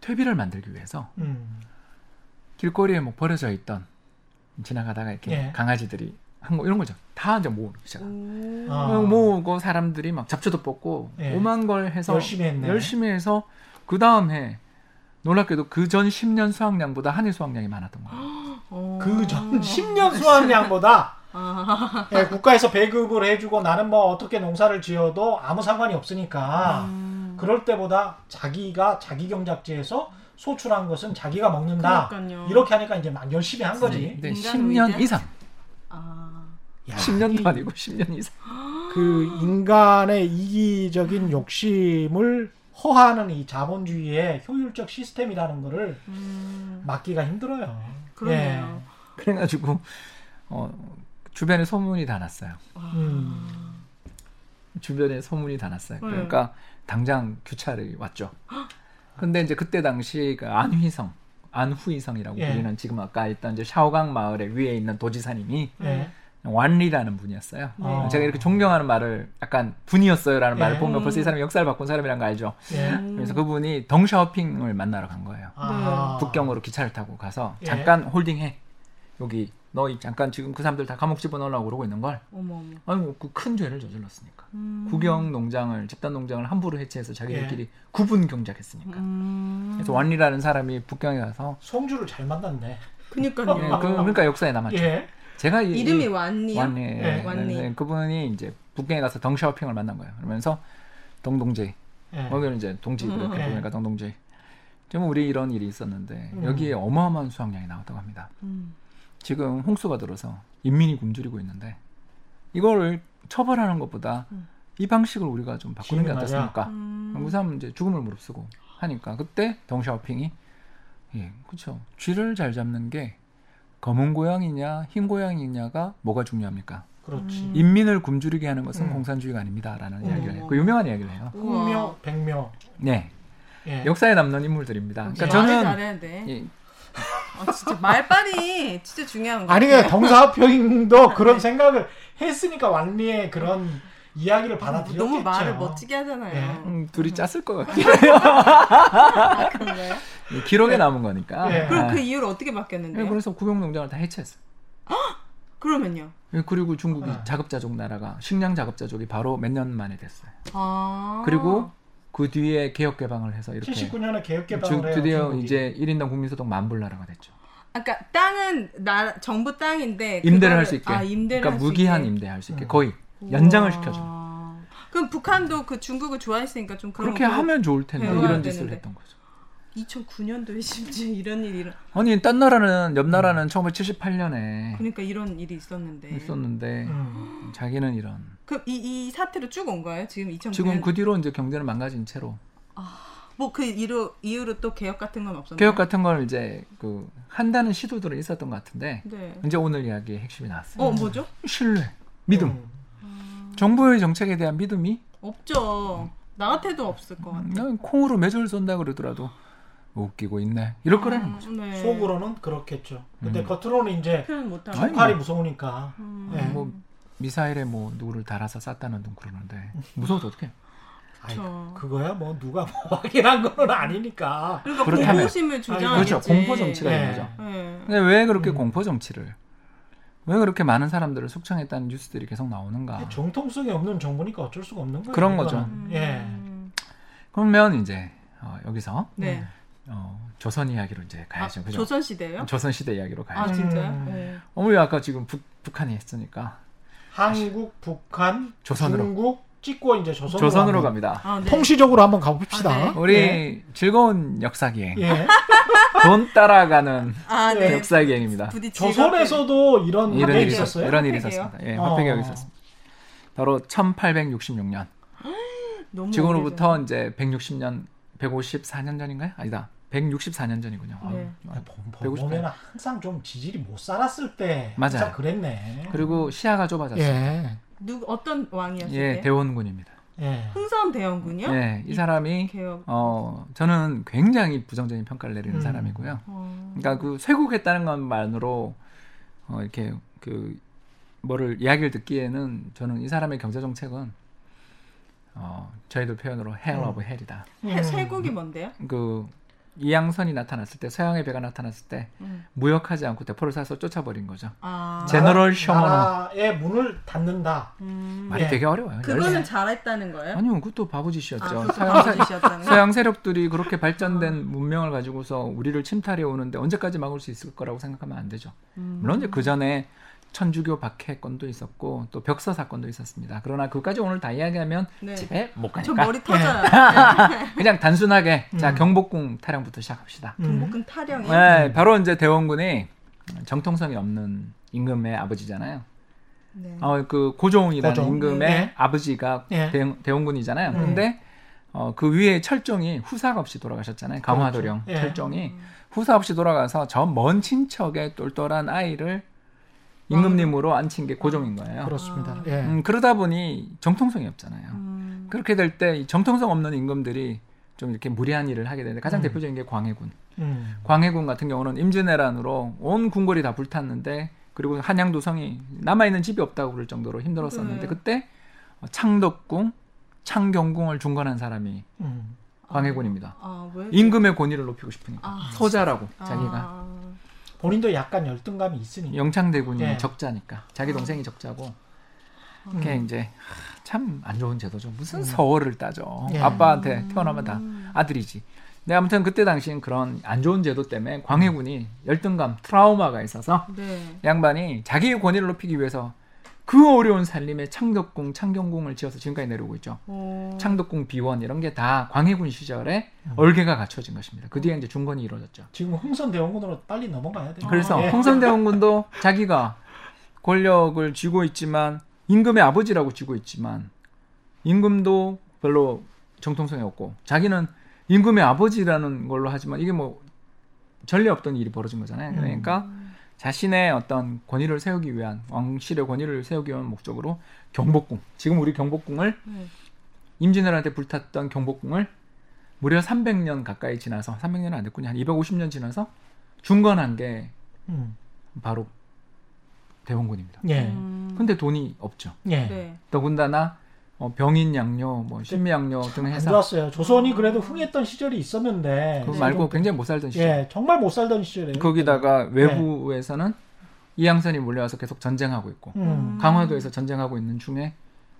퇴비를 만들기 위해서 음. 길거리에 뭐 버려져 있던 지나가다가 이렇게 예. 강아지들이 한거 이런 거죠. 다 이제 모으기 시작. 오. 아. 모으고 사람들이 막 잡초도 뽑고 예. 오만 걸 해서 열심히 했네. 열심히 해서 그 다음 해 놀랍게도 그 전 10년 수확량보다 한해 수확량이 많았던 거예요. 어. 그전 10년 수확량보다 아. 예, 국가에서 배급을 해주고 나는 뭐 어떻게 농사를 지어도 아무 상관이 없으니까 음. 그럴 때보다 자기가 자기 경작지에서 소출한 것은 자기가 먹는다. 그러니까요. 이렇게 하니까 이제 막 열심히 한 거지. 인간 10년 의대? 이상, 아. 야, 10년도 이- 아니고 10년 이상. 그 인간의 이기적인 욕심을 허하는 이 자본주의의 효율적 시스템이라는 거를 음. 막기가 힘들어요. 그러네요. 그래가지고 어, 주변에 소문이 다 났어요. 예. 음. 주변에 소문이 다 났어요. 네. 그러니까 당장 규찰이 왔죠. 근데 이제 그때 당시 그 안휘성, 안후이성이라고 예. 불리는 지금 아까 있던 이제 샤오강 마을의 위에 있는 도지사님이 예. 완리라는 분이었어요. 네. 제가 이렇게 존경하는 말을 약간 분이었어요라는 예. 말을 보면 벌써 이 사람이 역사를 바꾼 사람이란 거 알죠. 예. 음. 그래서 그분이 덩샤오핑을 만나러 간 거예요. 아. 북경으로 기차를 타고 가서 예. 잠깐 홀딩해. 여기 너 잠깐 지금 그 사람들 다 감옥 집어넣으려고 그러고 있는 걸 어머 어머. 아니 그큰 죄를 저질렀으니까 음. 국영 농장을 집단 농장을 함부로 해체해서 자기들끼리 예. 구분 경작했으니까 음. 그래서 완리라는 사람이 북경에 가서 송주를 잘 만났네. 그니까요. 예, 그, 그러니까 역사에 남았죠. 예. 제가 이, 이름이? 완리 예. 완리. 네, 그분이 이제 북경에 가서 덩샤오핑을 만난 거예요. 그러면서 동동제 예. 거기는 이제 동지 그렇게 예. 보니까 동동제 좀 우리 이런 일이 있었는데 음. 여기에 어마어마한 수확량이 나왔다고 합니다. 음. 지금 홍수가 들어서 인민이 굶주리고 있는데 이거를 처벌하는 것보다 음. 이 방식을 우리가 좀 바꾸는 게. 어떻습니까? 음. 그 사람은 이제 죽음을 무릅쓰고 하니까 그때 덩샤오핑이 예, 그렇죠. 쥐를 잘 잡는 게 검은 고양이냐 흰 고양이냐가 뭐가 중요합니까? 그렇지. 음. 인민을 굶주리게 하는 것은 음. 공산주의가 아닙니다라는 음. 이야기를 해요. 그 유명한 이야기를 해요. 우와. 흥묘, 백묘. 네, 예. 역사에 남는 인물들입니다. 그러니까 예. 저는. 예, 아, 진짜 말빨이 진짜 중요한 거. 아니 그냥 덩사표잉도 그런 생각을 했으니까 완리의 그런 이야기를 받아들였겠죠. 너무 말을 멋지게 하잖아요. 예. 음, 둘이 짰을 것 같아요. 아, 그런가요? 기록에 남은 거니까. 예. 그럼 아, 그 이후로 어떻게 예, 바뀌었는데요? 그래서 구경농장을 다 해체했어요. 그러면요? 예, 그리고 중국이 아. 자급자족 나라가 식량 자급자족이 바로 몇 년 만에 됐어요. 아. 그리고 그 뒤에 개혁 개방을 해서 이렇게 79년에 개혁 주- 개방을 해요. 드디어 중국이. 이제 1인당 국민소득 만 불 나라가 됐죠. 아까 땅은 나 정부 땅인데 임대를 할 수 있게. 아, 임대를 그러니까 할수 무기한 있게. 임대할 수 있게 음. 거의 연장을. 시켜줘. 그럼 북한도 그 중국을 좋아했으니까 좀 그렇게 거 하면 좋을 텐데 이런 짓을 되는데. 했던 거죠. 2009년도에 심지어 이런 일이 일어. 아니 딴 나라는 옆 나라는 1978년에 그러니까 이런 일이 있었는데. 있었는데 음. 자기는 이런 그럼 이, 이 사태로 쭉 온 거예요? 지금 2009년. 지금 그 뒤로 이제 경제는 망가진 채로 뭐그 이후로 이후로 또 개혁 같은 건 없었나요? 개혁 같은 걸 이제 그 한다는 시도들은 있었던 것 같은데 네. 이제 오늘 이야기의 핵심이 나왔어요. 어 뭐죠? 신뢰, 믿음, 음. 정부의 정책에 대한 믿음이 없죠. 나 같아도 없을 것 같아. 음, 콩으로 매절 쏜다 그러더라도 웃기고 있네 이럴 거라는 거죠. 네. 속으로는 그렇겠죠. 근데 음. 겉으로는 이제 뭐. 무서우니까. 음. 예. 뭐 미사일에 뭐 누구를 달아서 쐈다는 둥 그러는데 무서워도 어떡해? 아이. 그거야 뭐 누가 뭐 확인한 거는 아니니까. 그러니까 그렇다면. 공포심을 주장하겠지. 그렇죠. 공포 정치가 예. 된 거죠. 네. 근데 왜 그렇게 음. 공포 정치를 왜 그렇게 많은 사람들을 숙청했다는 뉴스들이 계속 나오는가? 정통성이 없는 정부니까 어쩔 수가 없는 거예요. 그런. 거죠. 음. 예. 그러면 이제 어, 여기서 네. 어, 조선 이야기로 이제 아, 가야죠. 그죠? 조선 시대예요? 조선 시대 이야기로 아 가야죠. 진짜요? 음. 네. 어머니 아까 지금 북, 북한이 했으니까 한국, 북한, 조선으로. 중국 찍고 이제 조선으로, 조선으로 갑니다. 아, 네. 통시적으로 한번 가봅시다. 아, 네. 우리 예. 즐거운 역사 기행, 예. 돈 따라가는 아, 네. 역사 기행입니다. 조선에서도 이런 이런 일이 있었어요? 이런 일이? 있었습니다. 예, 어. 화폐개혁이 있었습니다. 바로 1866년. 너무 지금으로부터 오래전. 이제 160년, 154년 전인가요? 아니다. 164년 전이군요. 네. 아, 아, 보- 보- 150 보면은 항상 좀 지질이 못 살았을 때. 항상 그랬네. 그리고 시야가 좁아졌어요. 예. 누 어떤 왕이었을 예, 때? 대원군입니다. 예. 흥선 대원군이요? 예, 이 사람이 개혁. 어 저는 굉장히 부정적인 평가를 내리는 음. 사람이고요. 어. 그러니까 그 쇄국했다는 것만으로 어 이렇게 그 뭐를 이야기를 듣기에는 저는 이 사람의 경제 정책은 어, 저희들 표현으로 hell of hell이다. 해- 쇠국이 뭔데요? 그 이양선이 나타났을 때 서양의 배가 나타났을 때 음. 무역하지 않고 대포를 쏴서 쫓아버린 거죠. 아, 제너럴 셔먼은 나라의 문을 닫는다. 음. 말이 예. 되게 어려워요. 그거는 잘했다는 거예요? 아니요, 그것도 바보짓이었죠. 아, 서양, 바보짓이었다는? 서양 세력들이 그렇게 발전된 문명을 가지고서 우리를 침탈해 오는데 언제까지 막을 수 있을 거라고 생각하면 안 되죠. 음. 물론 이제 그 전에 천주교 박해 건도 있었고 또 벽서 사건도 있었습니다. 그러나 그까지 오늘 다 이야기하면 네. 집에 못저 가니까 머리 터져요. 그냥 단순하게 자 음. 경복궁 타령부터 시작합시다. 음. 경복궁 타령이. 네, 바로 이제 대원군이 정통성이 없는 임금의 아버지잖아요. 네. 어, 그 고종이라는 고종. 임금의 네. 아버지가 네. 대원, 대원군이잖아요. 음. 근데 어, 그 위에 철종이 후사가 없이 돌아가셨잖아요. 강화도령 그렇죠. 예. 철종이 후사 없이 돌아가서 저 먼 친척의 똘똘한 아이를 임금님으로 앉힌 게 고종인 거예요. 그렇습니다. 아. 예. 음, 그러다 보니 정통성이 없잖아요. 음. 그렇게 될 때 정통성 없는 임금들이 좀 이렇게 무리한 일을 하게 되는데 가장 음. 대표적인 게 광해군. 음. 광해군 같은 경우는 임진왜란으로 온 궁궐이 다 불탔는데 그리고 한양도성이 남아 있는 집이 없다고 그럴 정도로 힘들었었는데 네. 그때 창덕궁, 창경궁을 중건한 사람이 음. 광해군입니다. 아, 왜? 임금의 권위를 높이고 싶으니까 아. 소자라고 아. 자기가 본인도 약간 열등감이 있으니까. 영창대군이 예. 적자니까 자기 동생이 적자고 그게 음. 이제 참 안 좋은 제도죠. 무슨 서월을 따져 예. 아빠한테 태어나면 다 음. 아들이지. 근데 아무튼 그때 당시엔 그런 안 좋은 제도 때문에 광해군이 열등감, 트라우마가 있어서 네. 양반이 자기의 권위를 높이기 위해서 그 어려운 살림에 창덕궁, 창경궁을 지어서 지금까지 내려오고 있죠. 오. 창덕궁 비원 이런 게 다 광해군 시절에 음. 얼개가 갖춰진 것입니다. 그 뒤에 이제 중건이 이루어졌죠. 지금 흥선대원군으로 빨리 넘어가야 돼요. 그래서 예. 홍선대원군도 자기가 권력을 쥐고 있지만 임금의 아버지라고 쥐고 있지만 임금도 별로 정통성이 없고 자기는 임금의 아버지라는 걸로 하지만 이게 뭐 전례 없던 일이 벌어진 거잖아요. 그러니까 자신의 어떤 권위를 세우기 위한 왕실의 권위를 세우기 위한 목적으로 경복궁 지금 우리 경복궁을 네. 임진왜란한테 불탔던 경복궁을 무려 300년 가까이 지나서 300년은 안 됐군요. 한 250년 지나서 중건한 게 음. 바로 대원군입니다. 예. 음. 근데 돈이 없죠. 예. 네. 더군다나 어, 병인 양료, 뭐 신미 양료 등안 해서 좋았어요. 조선이 그래도 흥했던 시절이 있었는데. 그거 네, 말고 좀- 굉장히 못 살던 시절. 예, 정말 못 살던 시절에. 거기다가 외부에서는 이양선이 몰려와서 계속 전쟁하고 있고 음. 강화도에서 전쟁하고 있는 중에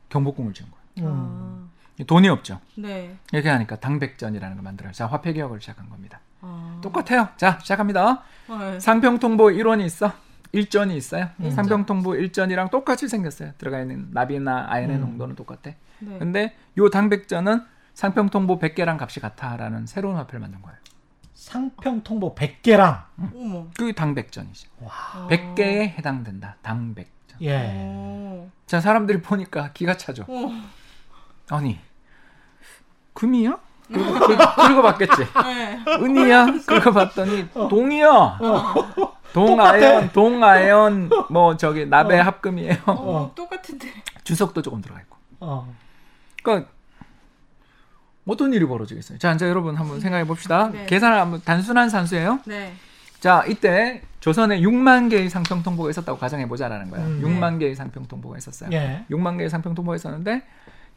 경복궁을 지은 거예요. 음. 돈이 없죠. 네. 이렇게 하니까 당백전이라는 걸 만들어요. 자, 화폐 개혁을 시작한 겁니다. 아. 똑같아요. 자, 시작합니다. 네. 상평통보 1원이 있어. 일전이 있어요. 음. 상평통보 일전이랑 똑같이 생겼어요. 들어가 있는 나비나 아연의 음. 농도는 똑같아. 네. 근데 요 당백전은 상평통보 100개랑 값이 같아라는 새로운 화폐를 만든 거예요. 상평통보 100개랑. 어머. 그게 당백전이죠. 아. 100개에 해당된다. 당백전. 예. 오. 자, 사람들이 보니까 기가 차죠. 오. 아니, 금이야? 그리고, 그리고 봤겠지. 네. 은이야? 그리고 봤더니 동이야. 동아연, 동아연, 뭐 저기 나베 어. 합금이에요. 어, 똑같은데. 주석도 조금 들어가 있고. 어. 그러니까 어떤 일이 벌어지겠어요? 자, 이제 여러분 한번 생각해 봅시다. 네. 계산을 한번 단순한 산수예요. 네. 자, 이때 조선에 6만 개의 상평 통보가 있었다고 가정해 보자라는 거예요. 음. 6만 개의 상평 통보가 있었어요. 예. 6만 개의 상평 통보가 있었는데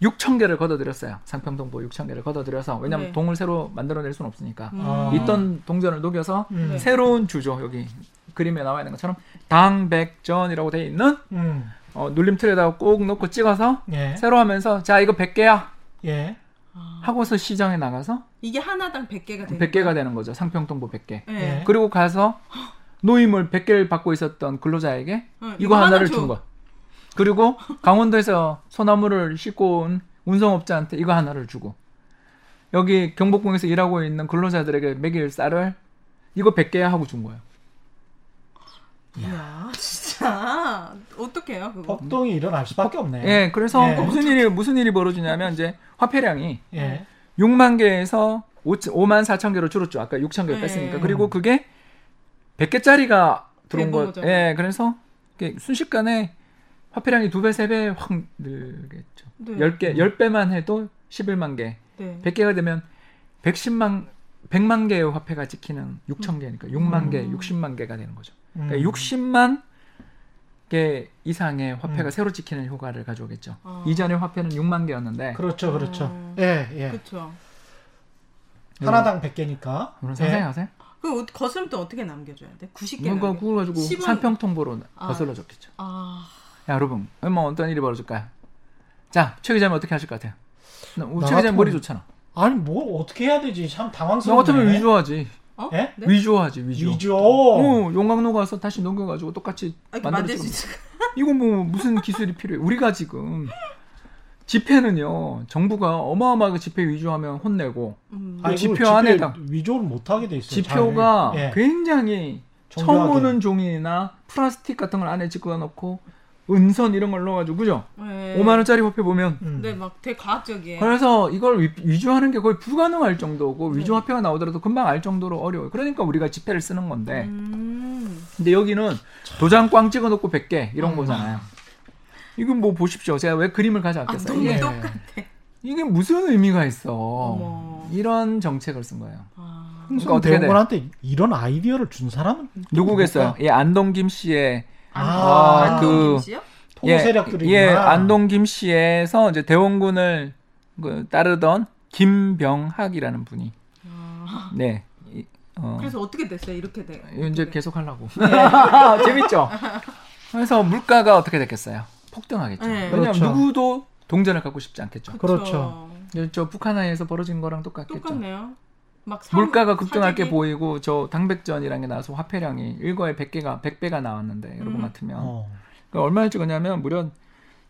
6천 개를 걷어들였어요. 상평 통보 6천 개를 걷어들여서 왜냐하면 네. 동을 새로 만들어낼 수는 없으니까 음. 아. 있던 동전을 녹여서 음. 네. 새로운 주조 여기 그림에 나와 있는 것처럼 당백전이라고 돼 있는 음. 어, 눌림틀에다가 꼭 넣고 찍어서 예. 새로 하면서 자 이거 100개야 예. 아. 하고서 시장에 나가서 이게 하나당 100개가 되는 100개가 되는 거죠. 상평통보 100개. 네. 예. 그리고 가서 노임을 100개를 받고 있었던 근로자에게 응, 이거 하나를 줘. 준 거야. 그리고 강원도에서 소나무를 싣고 온 운송업자한테 이거 하나를 주고 여기 경복궁에서 일하고 있는 근로자들에게 먹일 쌀을 이거 100개야 하고 준 거예요. 이야, 진짜 어떡해요 그거? 폭동이 일어날 수밖에 없네. 예, 그래서 예. 무슨 일이 무슨 일이 벌어지냐면 이제 화폐량이 예. 6만 개에서 5만 4천 개로 줄었죠. 아까 6천 개 네. 뺐으니까. 그리고 그게 100개짜리가 들어온 거. 거죠. 예, 그래서 이게 순식간에 화폐량이 두 배, 세 배 확 늘겠죠. 네. 10개, 10배만 해도 11만 개. 네. 100개가 되면 110만 100만 개의 화폐가 찍히는 6천 개니까 6만 개, 음. 60만 개가 되는 거죠. 음. 그러니까 60만 개 이상의 화폐가 음. 새로 찍히는 효과를 가져오겠죠. 어. 이전의 화폐는 6만 개였는데 그렇죠, 그렇죠. 어. 예, 예. 그렇죠. 하나당 100개니까. 그럼 상상히 하세요. 그 거스름 또 어떻게 남겨줘야 돼? 90개 뭔가. 그걸 가지고 10은 산평통보로 아. 거슬러줬겠죠. 아, 야, 여러분, 뭐 어떤 일이 벌어질까요? 자, 최 기자님 어떻게 하실 것 같아요? 나- 우리 나최 기자님 머리 같으면- 좋잖아. 아니, 뭘 어떻게 해야 되지? 참너 당황스럽네. 같으면 위조하지. 어? 예? 네? 위조하지, 위조. 위조. 어, 용광로 가서 다시 넘겨가지고 똑같이 아, 만들 수 있어. 이거 뭐 무슨 기술이 필요해? 우리가 지금 집회는요 정부가 어마어마하게 집회 위조하면 혼내고 음. 아니, 지표 안에다- 위조를 못 하게 돼 있어요. 지표가 잘. 예. 굉장히 처음 정교하게. 오는 종이나 플라스틱 같은 걸 안에 집어넣고 은선 이런 걸 넣어가지고 그죠? 네. 5만 원짜리 화폐 보면 음. 네, 막 되게 과학적이에요. 그래서 이걸 위- 위조하는 게 거의 불가능할 정도고 네. 위조 화폐가 나오더라도 금방 알 정도로 어려워요. 그러니까 우리가 지폐를 쓰는 건데 음. 근데 여기는 도장 꽝 찍어놓고 100개 이런 음. 거잖아요. 이건 뭐 보십시오. 제가 왜 그림을 아, 가져왔겠어요? 너무 이게, 똑같아. 이게 무슨 의미가 있어? 어머. 이런 정책을 쓴 거예요. 아. 그러니까 어떻게 돼? 대원한테 이런 아이디어를 준 사람은 누구겠어요? 예, 안동김 씨의 아, 그- 안동김 씨요? 토고 세력들이 예, 안동 김 씨에서 이제 대원군을 그 따르던 김병학이라는 분이 아. 네. 이- 어, 그래서 어떻게 됐어요? 이렇게 돼. 이제 계속 하려고. 네. 재밌죠? 그래서 물가가 어떻게 됐겠어요? 폭등하겠죠. 네. 왜냐하면 그렇죠. 누구도 동전을 갖고 싶지 않겠죠. 그렇죠. 저 북한하에서 벌어진 거랑 똑같겠죠. 똑같네요. 막 사- 물가가 급등할 게 사재기- 보이고 저 당백전이라는 게 나와서 화폐량이 일거에 100개가 100배가 나왔는데 여러분 음. 같으면 어. 그러니까 얼마를 찍었냐면 무려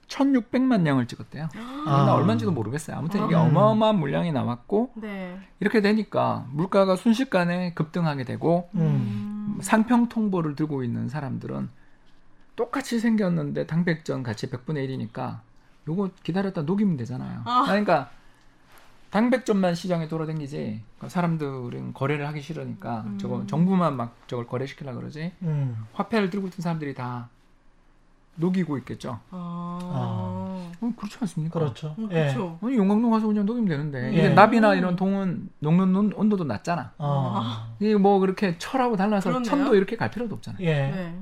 1600만 량을 찍었대요. 아. 나 얼마인지도 모르겠어요. 아무튼 이게 음. 어마어마한 물량이 나왔고 네. 이렇게 되니까 물가가 순식간에 급등하게 되고 음. 상평 통보를 들고 있는 사람들은 똑같이 생겼는데 당백전 가치 100분의 1이니까 요거 기다렸다 녹이면 되잖아요. 아. 그러니까 당백전만 시장에 돌아다니지 그러니까 사람들은 거래를 하기 싫으니까 음. 저거 정부만 막 저걸 거래시키려 그러지 음. 화폐를 들고 있던 사람들이 다 녹이고 있겠죠. 아. 어, 그렇지 않습니까? 그렇죠. 음, 예. 그렇죠. 아니 용광로 가서 그냥 녹이면 되는데 이게 예. 납이나 이런 동은 녹는 온도도 낮잖아. 어. 이게 뭐 그렇게 철하고 달라서 그렇네요. 천도 이렇게 갈 필요도 없잖아요. 예. 네.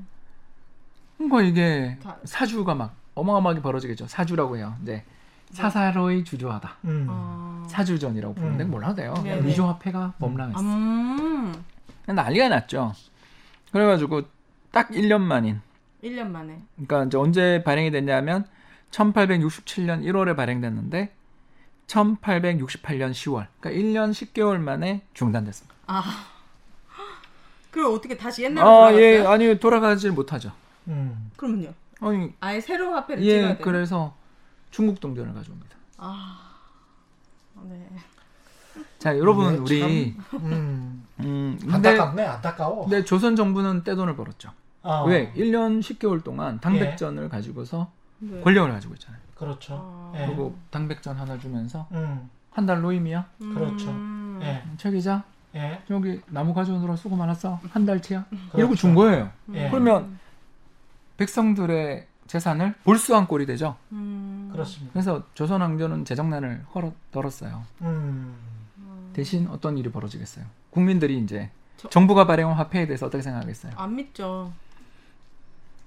그러니까 이게 다- 사주가 막 어마어마하게 벌어지겠죠. 사주라고 해요. 이제 사사로이 주조하다. 음. 아. 사주전이라고 부르는데 음. 몰라도 돼요. 네, 위조 화폐가 범람했어. 음. 난리가 났죠. 그래가지고 딱 1년 만인. 1년 만에. 그러니까 이제 언제 발행이 됐냐면 1867년 1월에 발행됐는데 1868년 10월. 그러니까 1년 10개월 만에 중단됐습니다. 아. 그럼 어떻게 다시 옛날로 아, 돌아갔어요? 예, 아니 돌아가질 못하죠. 음. 그러면요. 아니, 아예 새로 화폐를 찍어야 예, 돼요. 그래서 중국 동전을 가져옵니다. 아. 네. 자, 여러분 이게 우리 음. 음, 근데 안타깝네, 안타까워. 근데 조선 정부는 떼돈을 벌었죠. 아, 왜? 1년 10개월 동안 당백전을 가지고서 네. 권력을 가지고 있잖아요. 그렇죠. 아. 예. 그리고 당백전 하나 주면서 음. 한달 노임이야. 그렇죠. 음. 예. 최 기자, 예. 여기 나무 가져오느라 수고 많았어. 한 달치야. 이러고 그렇죠. 준 거예요. 예. 그러면 백성들의 재산을 볼수한 꼴이 되죠. 음. 그렇습니다. 그래서 조선 왕조는 재정난을 헐어 덜었어요. 음. 대신 어떤 일이 벌어지겠어요? 국민들이 이제 저- 정부가 발행한 화폐에 대해서 어떻게 생각하겠어요? 안 믿죠.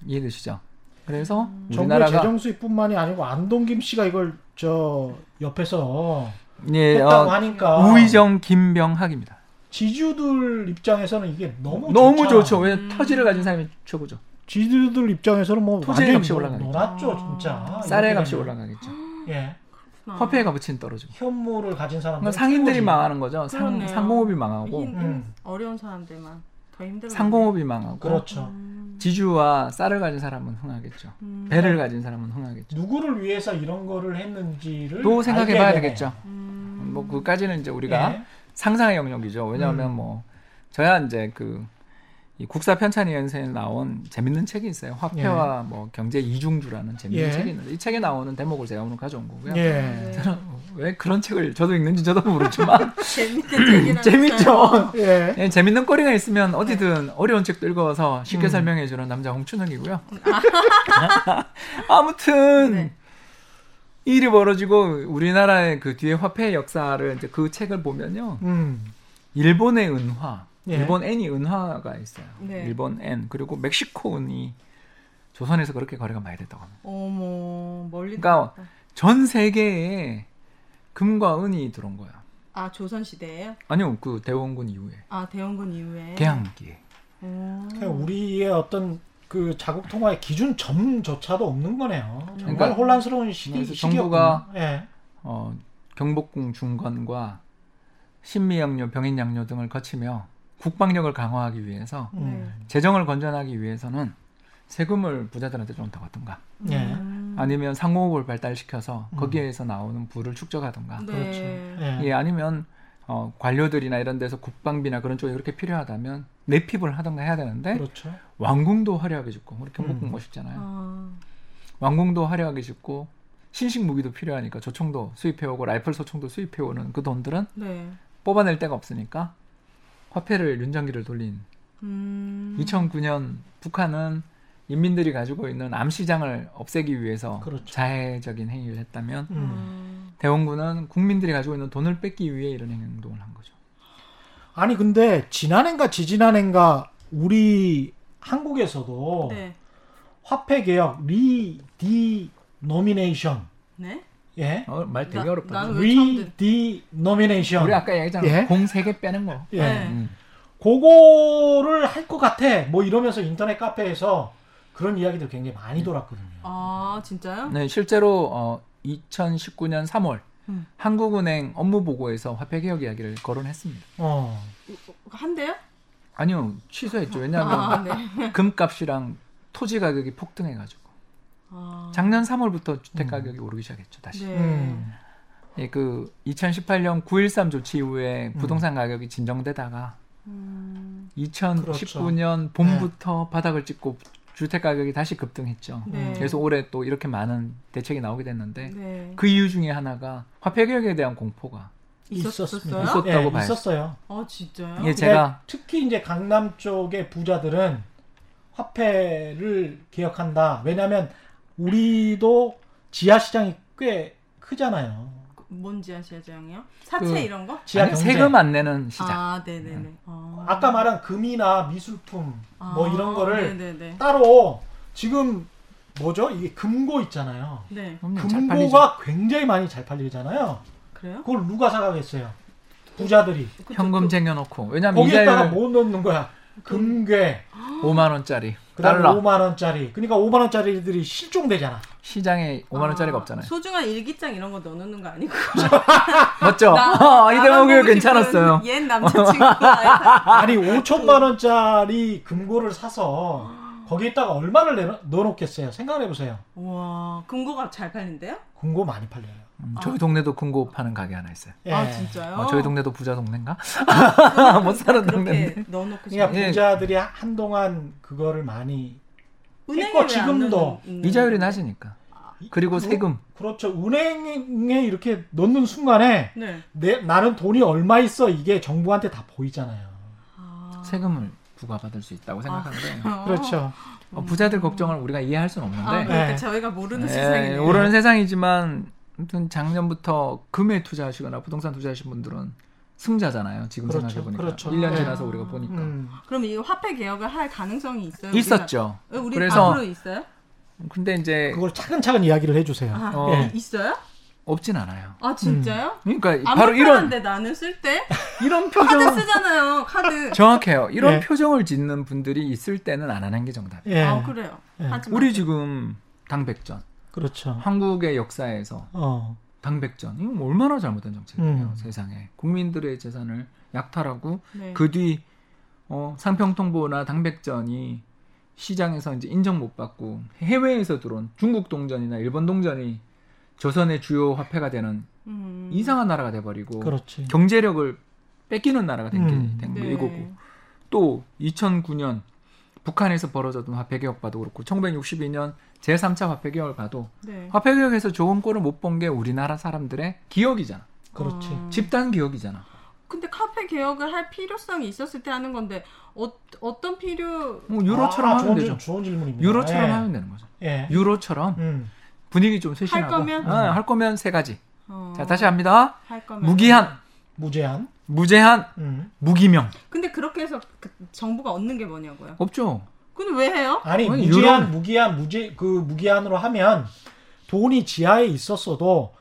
이해되시죠? 그래서 정부의 우리나라가 재정 수입뿐만이 아니고 안동김 씨가 이걸 저 옆에서 예, 했다고 어, 하니까 우의정 김병학입니다. 지주들 입장에서는 이게 너무 너무 좋잖아. 좋죠. 왜 음. 터지를 가진 사람이 최고죠. 지주들 입장에서는 뭐 토지의 완전히 값이 뭐 올라가겠죠. 놀았죠, 아. 진짜. 쌀의 값이. 올라가겠죠. 예. 그렇구나. 화폐의 값어치는 떨어지고. 현물을 가진 사람들 그러니까 상인들이 망하는 거죠. 상. 상공업이 망하고 음. 어려운 사람들만 더 힘들어. 상공업이 망하고 그렇죠. 음. 지주와 쌀을 가진 사람은 흥하겠죠. 음. 배를 가진 사람은 흥하겠죠. 누구를 위해서 이런 거를 했는지를 또 생각해 알게 봐야 되네. 되겠죠. 음. 뭐 그까지는 이제 우리가 예. 상상의 영역이죠. 왜냐하면 음. 뭐 저야 이제 그 이 국사 편찬위 연세에 나온 재밌는 책이 있어요. 화폐와 뭐 경제 이중주라는 재밌는 예. 책이 있는데 이 책에 나오는 대목을 제가 오늘 가져온 거고요. 예. 네. 왜 그런 책을 저도 읽는지 저도 모르지만 재밌죠. 예. 예, 재밌는 거리가 있으면 어디든 어려운 책도 읽어서 쉽게 음. 설명해 주는 남자 홍춘욱이고요. 아무튼 네. 이 일이 벌어지고 우리나라의 그 뒤에 화폐의 역사를 이제 그 책을 보면요. 음. 일본의 은화, 예. 일본 엔이 은화가 있어요. 네. 일본 엔 그리고 멕시코 은이 조선에서 그렇게 거래가 많이 됐다고 합니다. 어머 멀리. 그러니까 들어갔다. 전 세계에 금과 은이 들어온 거야. 아 조선 시대예요? 아니요, 그 대원군 이후에 아 대원군 이후에. 개항기에. 우리의 어떤 그 자국 통화의 기준 점조차도 없는 거네요. 정말 그러니까 혼란스러운 시기. 정부가 예. 어, 경복궁 중건과 신미양료, 병인양료 등을 거치며 국방력을 강화하기 위해서 네. 음. 재정을 건전하기 위해서는 세금을 부자들한테 좀더 받든가 예. 음. 아니면 상공업을 발달시켜서 음. 거기에서 나오는 부를 축적하든가 네. 그렇죠. 예. 예, 아니면 어, 관료들이나 이런 데서 국방비나 그런 쪽에 그렇게 필요하다면 내핍을 하든가 해야 되는데 그렇죠. 왕궁도 화려하게 짓고 우리 경복궁 음. 멋있잖아요. 아. 왕궁도 화려하게 짓고 신식 무기도 필요하니까 조총도 수입해오고 라이플 소총도 수입해오는 그 돈들은 네. 뽑아낼 데가 없으니까 화폐를 윤정기를 돌린 음. 2009년 북한은 인민들이 가지고 있는 암 시장을 없애기 위해서 그렇죠. 자해적인 행위를 했다면 음. 아. 대원군은 국민들이 가지고 있는 돈을 뺏기 위해 이런 행동을 한 거죠. 아니 근데 지난해인가 지지난해인가 우리 한국에서도 네. 화폐 개혁 리디노미네이션 네? 예 어, 말 되게 나- 어렵다. 리디노미네이션 우리 아까 얘기했잖아. 예? 공 세 개 빼는 거. 예 네. 음. 그거를 할 것 같아 뭐 이러면서 인터넷 카페에서 그런 이야기들 굉장히 많이 돌았거든요. 아 진짜요? 네, 실제로 어, 2019년 3월 음. 한국은행 업무 보고에서 화폐 개혁 이야기를 거론했습니다. 어 한대요? 아니요, 취소했죠. 왜냐하면 아 네. 금값이랑 토지 가격이 폭등해가지고 아. 작년 3월부터 주택 음. 가격이 오르기 시작했죠. 다시. 네. 음. 예, 그 2018년 9.13 조치 이후에 음. 부동산 가격이 진정되다가 음. 2019년 봄부터 바닥을 찍고 주택 가격이 다시 급등했죠. 네. 그래서 올해 또 이렇게 많은 대책이 나오게 됐는데 네. 그 이유 중에 하나가 화폐 개혁에 대한 공포가 있었습니다. 있었다고 예, 봐요. 있었어요. 아 진짜요? 예, 제가 특히 이제 강남 쪽의 부자들은 화폐를 개혁한다. 왜냐하면 우리도 지하 시장이 꽤 크잖아요. 뭔지 아시아장이요? 사채 그- 이런 거? 지하 아니, 경제. 세금 안 내는 시장. 아 네네네. 아. 아까 말한 금이나 미술품 뭐 아, 이런 거를 네네네. 따로 지금 뭐죠? 이게 금고 있잖아요. 네. 금고가 굉장히 많이 잘 팔리잖아요. 그래요? 그걸 누가 사가겠어요? 부자들이 현금 그- 쟁여놓고 왜냐면 거기에다가 뭐 넣는 거야? 금괴, 5만 원짜리 그다음에 달러 5만 원짜리. 그러니까 5만 원짜리들이 실종되잖아. 시장에 5만 원짜리가 아, 없잖아요. 소중한 일기장 이런 거 넣어놓는 거 아니고? 맞죠? 나- 이 나만 대목이 괜찮았어요. 옛 남자친구가 아니 5천만 원짜리 금고를 사서 거기에다가 얼마를 내놓, 넣어놓겠어요? 생각해 보세요. 와 금고가 잘 팔린대요? 금고 많이 팔려요. 음, 저희 동네도 금고 파는 가게 하나 있어요. 예. 아 진짜요? 어, 저희 동네도 부자 동네인가? 아, 못 사는 동네인데. 그렇게 넣어놓고 그러니까 예. 부자들이 한동안 그거를 많이 은행에 했고 지금도 이자율이? 낮으니까. 그리고 그- 세금. 그렇죠. 은행에 이렇게 넣는 순간에 네. 내, 나는 돈이 얼마 있어 이게 정부한테 다 보이잖아요. 아. 세금을 부과받을 수 있다고 생각하는데 어. 그렇죠. 어, 부자들 걱정을 우리가 이해할 수는 없는데 아, 그러니까 네. 저희가 모르는 예, 세상이네요. 모르는 세상이지만 아무튼 작년부터 금에 투자하시거나 부동산 투자하신 분들은 승자잖아요. 지금 그렇죠, 생각해 보니까 그렇죠. 1년 네. 지나서 우리가 보니까 음. 그럼 이 화폐 개혁을 할 가능성이 있어요? 있었죠. 우리가? 어, 우리 그래서 앞으로 있어요? 근데 이제 그걸 차근차근 이야기를 해주세요. 아, 어. 예. 있어요? 없진 않아요. 아 진짜요? 그러니까 안 바로 이런 불편한데 나는 쓸 때? 이런 카드 표정 쓰잖아요. 카드. 정확해요. 이런 예. 표정을 짓는 분들이 있을 때는 안 하는 게 정답. 예. 아 그래요. 예. 우리 지금 당백전 그렇죠. 한국의 역사에서 어. 당백전 이거 뭐 얼마나 잘못된 정책이에요 음. 세상에 국민들의 재산을 약탈하고 네. 그뒤 어, 상평통보나 당백전이 시장에서 이제 인정 못 받고 해외에서 들어온 중국 동전이나 일본 동전이 조선의 주요 화폐가 되는 음. 이상한 나라가 돼버리고 그렇지. 경제력을 뺏기는 나라가 된게 음. 된 네. 이거고 또 2009년 북한에서 벌어졌던 화폐 개혁과도 그렇고 1962년 제3차 화폐 개혁을 봐도 네. 화폐 개혁에서 좋은 꼴을 못 본 게 우리나라 사람들의 기억이잖아. 그렇지. 어. 집단 기억이잖아. 근데 카페 개혁을 할 필요성이 있었을 때 하는 건데 어, 어떤 필요? 뭐 유로처럼 아, 하면 좋은, 되죠. 질- 좋은 질문입니다. 유로처럼 예. 하면 되는 거죠. 예. 유로처럼 음. 분위기 좀 쇄신하고 거면? 어, 할 거면 세 가지. 어, 자 다시 합니다. 할 거면 무기한, 무제한. 무제한, 음. 무기명 근데 그렇게 해서 그 정부가 얻는 게 뭐냐고요? 없죠. 근데 왜 해요? 아니 아니, 무제한 유럽- 무기한 무제 그 무기한으로 하면 돈이 지하에 있었어도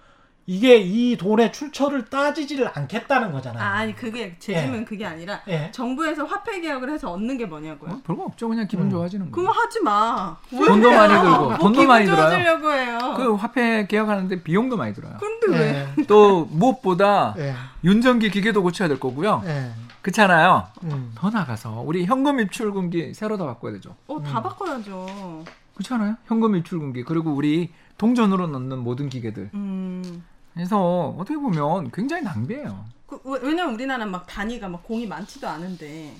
이게 이 돈의 출처를 따지지를 않겠다는 거잖아요. 아, 아니 그게 제 예. 질문 그게 아니라 예. 정부에서 화폐 개혁을 해서 얻는 게 뭐냐고요? 어, 별거 없죠. 그냥 기분 음. 좋아지는 거. 그럼 하지 마. 왜 돈도? 많이 들고, 뭐 돈도 기분 많이 들어요. 좋아지려고 해요. 그 화폐 개혁하는데 비용도 많이 들어요. 근데 왜? 예. 또 무엇보다 예. 윤전기 기계도 고쳐야 될 거고요. 예. 그렇잖아요. 음. 더 나가서 우리 현금 입출금기 새로 다 바꿔야 되죠. 어, 다 바꿔야죠. 그렇지 않아요? 현금 입출금기 그리고 우리 동전으로 넣는 모든 기계들. 음. 그래서 어떻게 보면 굉장히 낭비예요. 그, 왜- 왜냐면 우리나라는 막 단위가 막 공이 많지도 않은데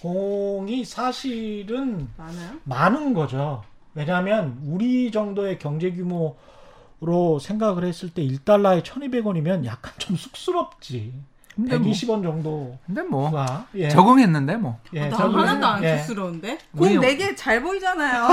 공이 사실은 많아요? 많은 거죠. 왜냐하면 우리 정도의 경제 규모로 생각을 했을 때 1달러에 1,200원이면 약간 좀 쑥스럽지. 근데 뭐, 120원 정도가 근데 뭐 예. 적응했는데 뭐 예, 나 적응을 하나도 안 예. 쑥스러운데? 공 4개 잘 보이잖아요.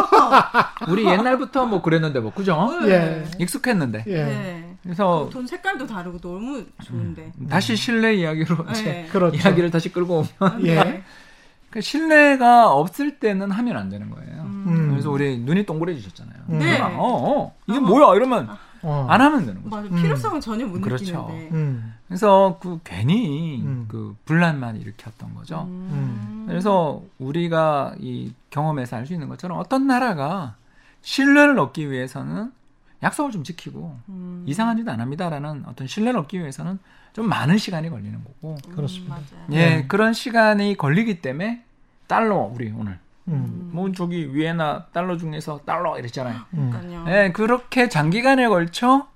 우리 옛날부터 뭐 그랬는데 뭐 그죠? 예. 익숙했는데. 예. 네. 그래서 돈 색깔도 다르고 너무 좋은데. 다시 실내 이야기로 이제 네. 그렇죠. 이야기를 다시 끌고 오면 예. 네. 그 신뢰가 없을 때는 하면 안 되는 거예요. 음. 그래서 우리 눈이 동그래지셨잖아요. 음. 네. 어, 어, 이게 어. 뭐야? 이러면 어. 안 하면 되는 거죠. 맞아. 음. 필요성은 전혀 못 그렇죠. 느끼는데. 음. 그래서 그 괜히 음. 그 분란만 일으켰던 거죠. 음. 그래서 우리가 이 경험에서 알 수 있는 것처럼 어떤 나라가 신뢰를 얻기 위해서는 약속을 좀 지키고 음. 이상한 짓 안 합니다라는 어떤 신뢰를 얻기 위해서는 좀 많은 시간이 걸리는 거고 음, 그렇습니다. 맞아요. 예 네. 그런 시간이 걸리기 때문에 달러 우리 오늘 음. 뭐 저기 위에나 달러 중에서 달러 이랬잖아요. 음. 예 그렇게 장기간에 걸쳐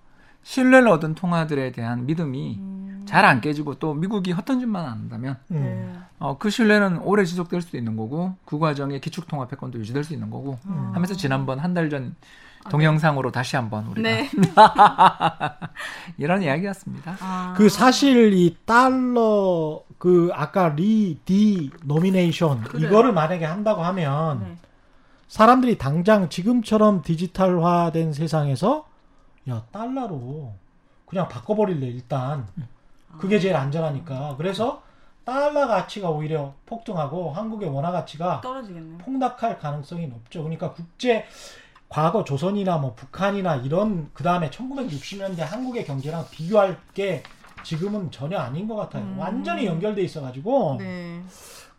신뢰를 얻은 통화들에 대한 믿음이 음. 잘안 깨지고 또 미국이 헛던 짓만 안 한다면 음. 네. 어, 그 신뢰는 오래 지속될 수도 있는 거고 그 과정에 기축통화 패권도 유지될 수 있는 거고 음. 하면서 지난번 한 달 전 동영상으로 다시 한번 우리가 네. 이런 이야기였습니다. 아. 그 사실 이 달러 그 아까 리디노미네이션 그래요. 이거를 만약에 한다고 하면 네. 사람들이 당장 지금처럼 디지털화된 세상에서 야 달러로 그냥 바꿔버릴래 일단 그게 제일 안전하니까 그래서 달러 가치가 오히려 폭등하고 한국의 원화 가치가 떨어지겠네요. 폭락할 가능성이 높죠. 그러니까 국제 과거 조선이나 뭐 북한이나 이런 그 다음에 1960년대 한국의 경제랑 비교할 게 지금은 전혀 아닌 것 같아요. 음. 완전히 연결돼 있어가지고 네.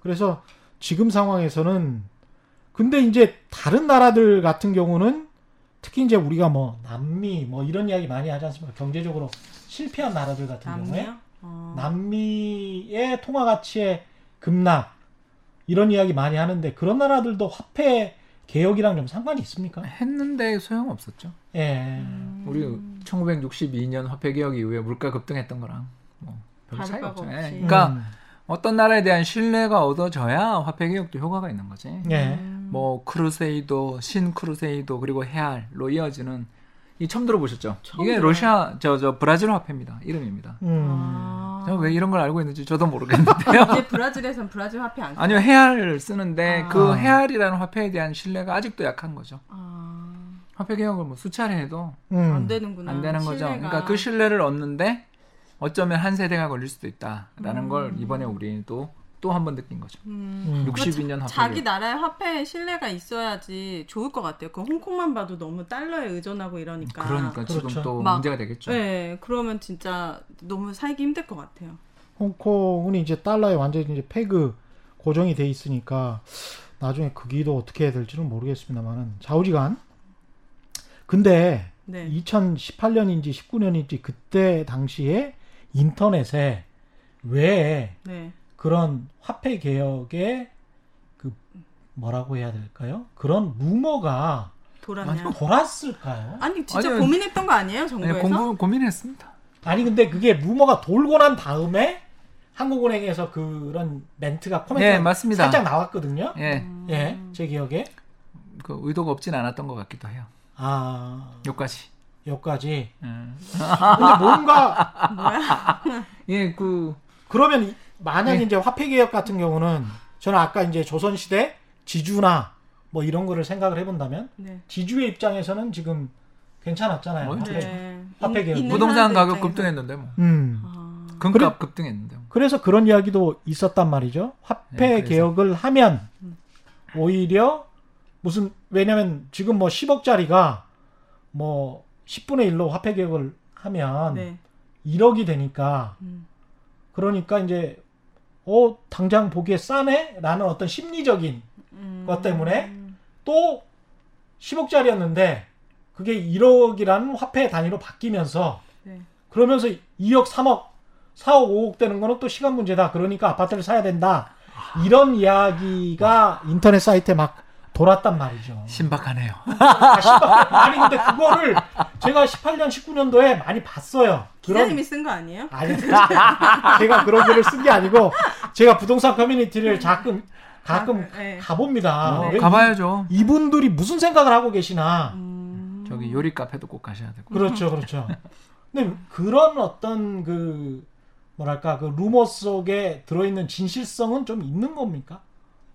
그래서 지금 상황에서는 근데 이제 다른 나라들 같은 경우는 특히 이제 우리가 뭐 남미 뭐 이런 이야기 많이 하지 않습니까? 경제적으로 실패한 나라들 같은 경우에 남미요? 어. 남미의 통화 가치의 급락 이런 이야기 많이 하는데 그런 나라들도 화폐 개혁이랑 좀 상관이 있습니까? 했는데 소용 없었죠. 예. 음. 우리 1962년 화폐 개혁 이후에 물가 급등했던 거랑 뭐 별 차이 없죠. 예. 그러니까 음. 어떤 나라에 대한 신뢰가 얻어져야 화폐 개혁도 효과가 있는 거지. 예. 음. 뭐 크루세이도, 신 크루세이도 그리고 헤알로 이어지는 이 처음 들어보셨죠? 처음 이게 들어요. 러시아 저 저 브라질 화폐입니다. 이름입니다. 음. 아. 제가 왜 이런 걸 알고 있는지 저도 모르겠는데요. 이제 브라질에선 브라질 화폐 안 써요? 아니요 헤알을 쓰는데 아. 그 헤알이라는 화폐에 대한 신뢰가 아직도 약한 거죠. 아, 화폐 개혁을 뭐 수차례 해도 음. 안 되는구나. 안 되는 거죠. 신뢰가. 그러니까 그 신뢰를 얻는데 어쩌면 한 세대가 걸릴 수도 있다라는 음. 걸 이번에 우리도 또 한 번 느낀 거죠. 음. 음. 62년 화폐 자기. 나라의 화폐에 신뢰가 있어야지 좋을 것 같아요. 그 홍콩만 봐도 너무 달러에 의존하고 이러니까. 그러니까 지금 그렇죠. 또 막- 문제가 되겠죠. 네, 그러면 진짜 너무 살기 힘들 것 같아요. 홍콩은 이제 달러에 완전히 이제 페그 고정이 돼 있으니까 나중에 그 기도 어떻게 해야 될지는 모르겠습니다만은 좌우지간 근데 네. 2018년인지 19년인지 그때 당시에 인터넷에 왜 네. 그런 화폐 개혁의 그 뭐라고 해야 될까요? 그런 루머가 돌았냐? 돌았을까요? 아니 진짜 아니요. 고민했던 거 아니에요 네, 정부에서? 공부 고민했습니다. 아니 근데 그게 루머가 돌고 난 다음에 한국은행에서 그런 멘트가 코멘트가 예, 맞습니다. 살짝 나왔거든요. 예, 음. 예, 제 기억에 그 의도가 없진 않았던 것 같기도 해요. 아 여기까지. 여기까지. 예. 근데 뭔가 뭐야? 예, 그 그러면 이- 만약 예. 이제 화폐 개혁 같은 경우는 저는 아까 이제 조선 시대 지주나 뭐 이런 거를 생각을 해본다면 네. 지주의 입장에서는 지금 괜찮았잖아요. 뭐, 화폐. 네. 화폐 개혁. 부동산 가격 입장에서. 급등했는데 뭐. 음. 아, 금값 그래- 급등했는데. 뭐. 그래서 그런 이야기도 있었단 말이죠. 화폐 네. 개혁을 하면 오히려 무슨 왜냐면 지금 뭐 10억짜리가 뭐 10분의 1로 화폐 개혁을 하면 네. 1억이 되니까 음. 그러니까 이제 어 당장 보기에 싸네라는 어떤 심리적인 음. 그것 때문에 또 10억짜리였는데 그게 1억이라는 화폐 단위로 바뀌면서 네. 그러면서 2억, 3억, 4억, 5억 되는 거는 또 시간 문제다. 그러니까 아파트를 사야 된다. 이런 이야기가 인터넷 사이트에 막 돌았단 말이죠. 신박하네요. 아, 신박- 아니 근데 그거를 제가 18년, 19년도에 많이 봤어요. 그런 기자님이 쓴 거 아니에요? 아니 제가 그런 글을 쓴 게 아니고 제가 부동산 커뮤니티를 가끔 가끔 아, 네. 가봅니다. 어, 왜 가봐야죠. 이, 분들이 무슨 생각을 하고 계시나. 음. 저기 요리 카페도 꼭 가셔야 되고. 그렇죠, 그렇죠. 근데 그런 어떤 그 뭐랄까 그 루머 속에 들어있는 진실성은 좀 있는 겁니까?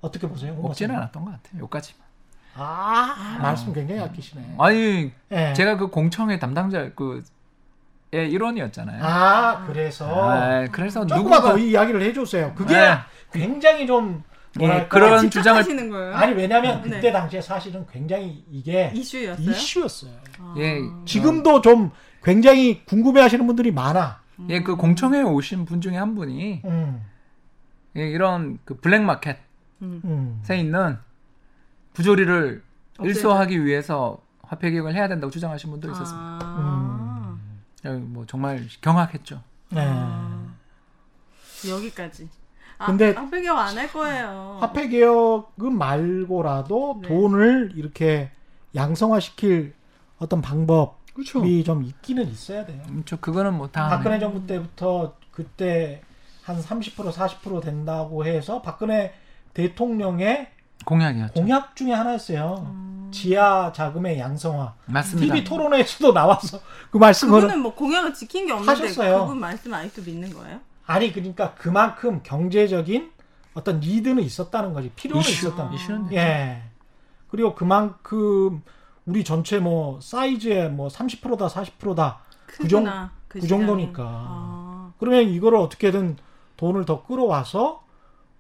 어떻게 보세요? 홍 없지는? 않았던 것 같아요. 여기까지만. 아, 말씀 굉장히 아끼시네. 아니 예. 제가 그 공청회 담당자 그의 일원이었잖아요. 아, 그래서 아, 그래서 조금만 누구가 더이 이야기를 해주세요. 그게 네. 굉장히 좀 예, 그런 주장을 집착하시는 거예요? 아니 왜냐면 네. 그때 당시에 사실은 굉장히 이게 이슈였어요? 이슈였어요. 아. 예, 지금도 좀 굉장히 궁금해하시는 분들이 많아. 예, 그 공청회에 오신 분 중에 한 분이 음, 예, 이런 그 블랙 마켓 에 음. 있는 부조리를. 일소하기 위해서 화폐 개혁을 해야 된다고 주장하신 분도 있었습니다. 아. 예, 뭐 정말 경악했죠. 네. 아. 여기까지. 아, 근데- 화폐 개혁 안 할 거예요. 화폐 개혁은 말고라도 네. 돈을 이렇게 양성화시킬 어떤 방법이 그렇죠. 좀 있기는 있어야 돼요. 음, 저 그거는 뭐 다음에 박근혜 정부 때부터 그때 한 30% 40% 된다고 해서 박근혜 대통령의 공약이었죠. 공약 중에 하나였어요. 음. 지하 자금의 양성화. 맞습니다. TV 토론회에서도 나와서 그 말씀을 그분은 뭐 공약을 지킨 게 없는데 하셨어요. 그분 말씀 아직도 믿는 거예요? 아니 그러니까 그만큼 경제적인 어떤 리드는 있었다는 거지 필요는 이슈, 있었다는 거지. 이슈는 예. 그리고 그만큼 우리 전체 뭐 사이즈의 뭐 30%다 40%다 그 정- 크구나, 그 그. 정도니까. 아. 그러면 이거를 어떻게든 돈을 더 끌어와서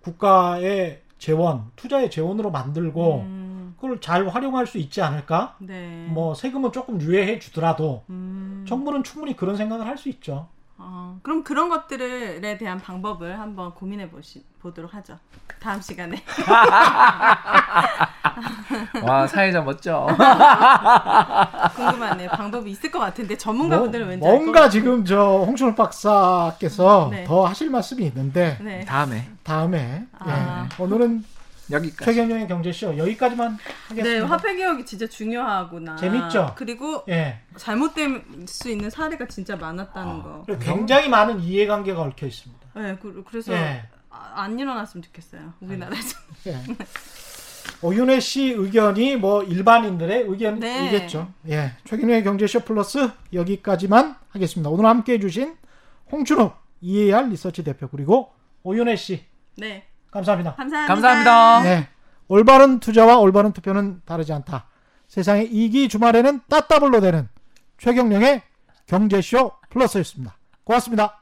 국가의 재원, 투자의 재원으로 만들고 음, 그걸 잘 활용할 수 있지 않을까? 네. 뭐 세금은 조금 유예해 주더라도 음. 정부는 충분히 그런 생각을 할 수 있죠. 어, 그럼 그런 것들에 대한 방법을 한번 고민해 보시, 보도록 하죠. 다음 시간에. 와 사회자 멋져. 궁금하네요. 방법이 있을 것 같은데 전문가분들은 뭐, 왠지 뭔가. 지금 저 홍춘호 박사께서 네. 더 하실 말씀이 있는데 네. 다음에 다음에 아. 예. 오늘은 여기까지. 최경영의 경제쇼 여기까지만 네, 하겠습니다. 화폐 개혁이 진짜 중요하구나. 재밌죠? 그리고 예. 잘못될 수 있는 사례가 진짜 많았다는 거. 그리고 굉장히 많은 이해관계가 얽혀 있습니다. 네, 그, 래서 예. 안 일어났으면 좋겠어요. 우리나라에서. 예. 오윤혜 씨 의견이 뭐 일반인들의 의견이겠죠. 네. 예. 최경영의 경제쇼 플러스 여기까지만 하겠습니다. 오늘 함께 해주신 홍춘욱 EAR 리서치 대표 그리고 오윤혜 씨 네, 감사합니다. 감사합니다. 감사합니다. 네. 올바른 투자와 올바른 투표는 다르지 않다. 세상의 이기 주말에는 따따블로 되는 최경령의 경제쇼 플러스였습니다. 고맙습니다.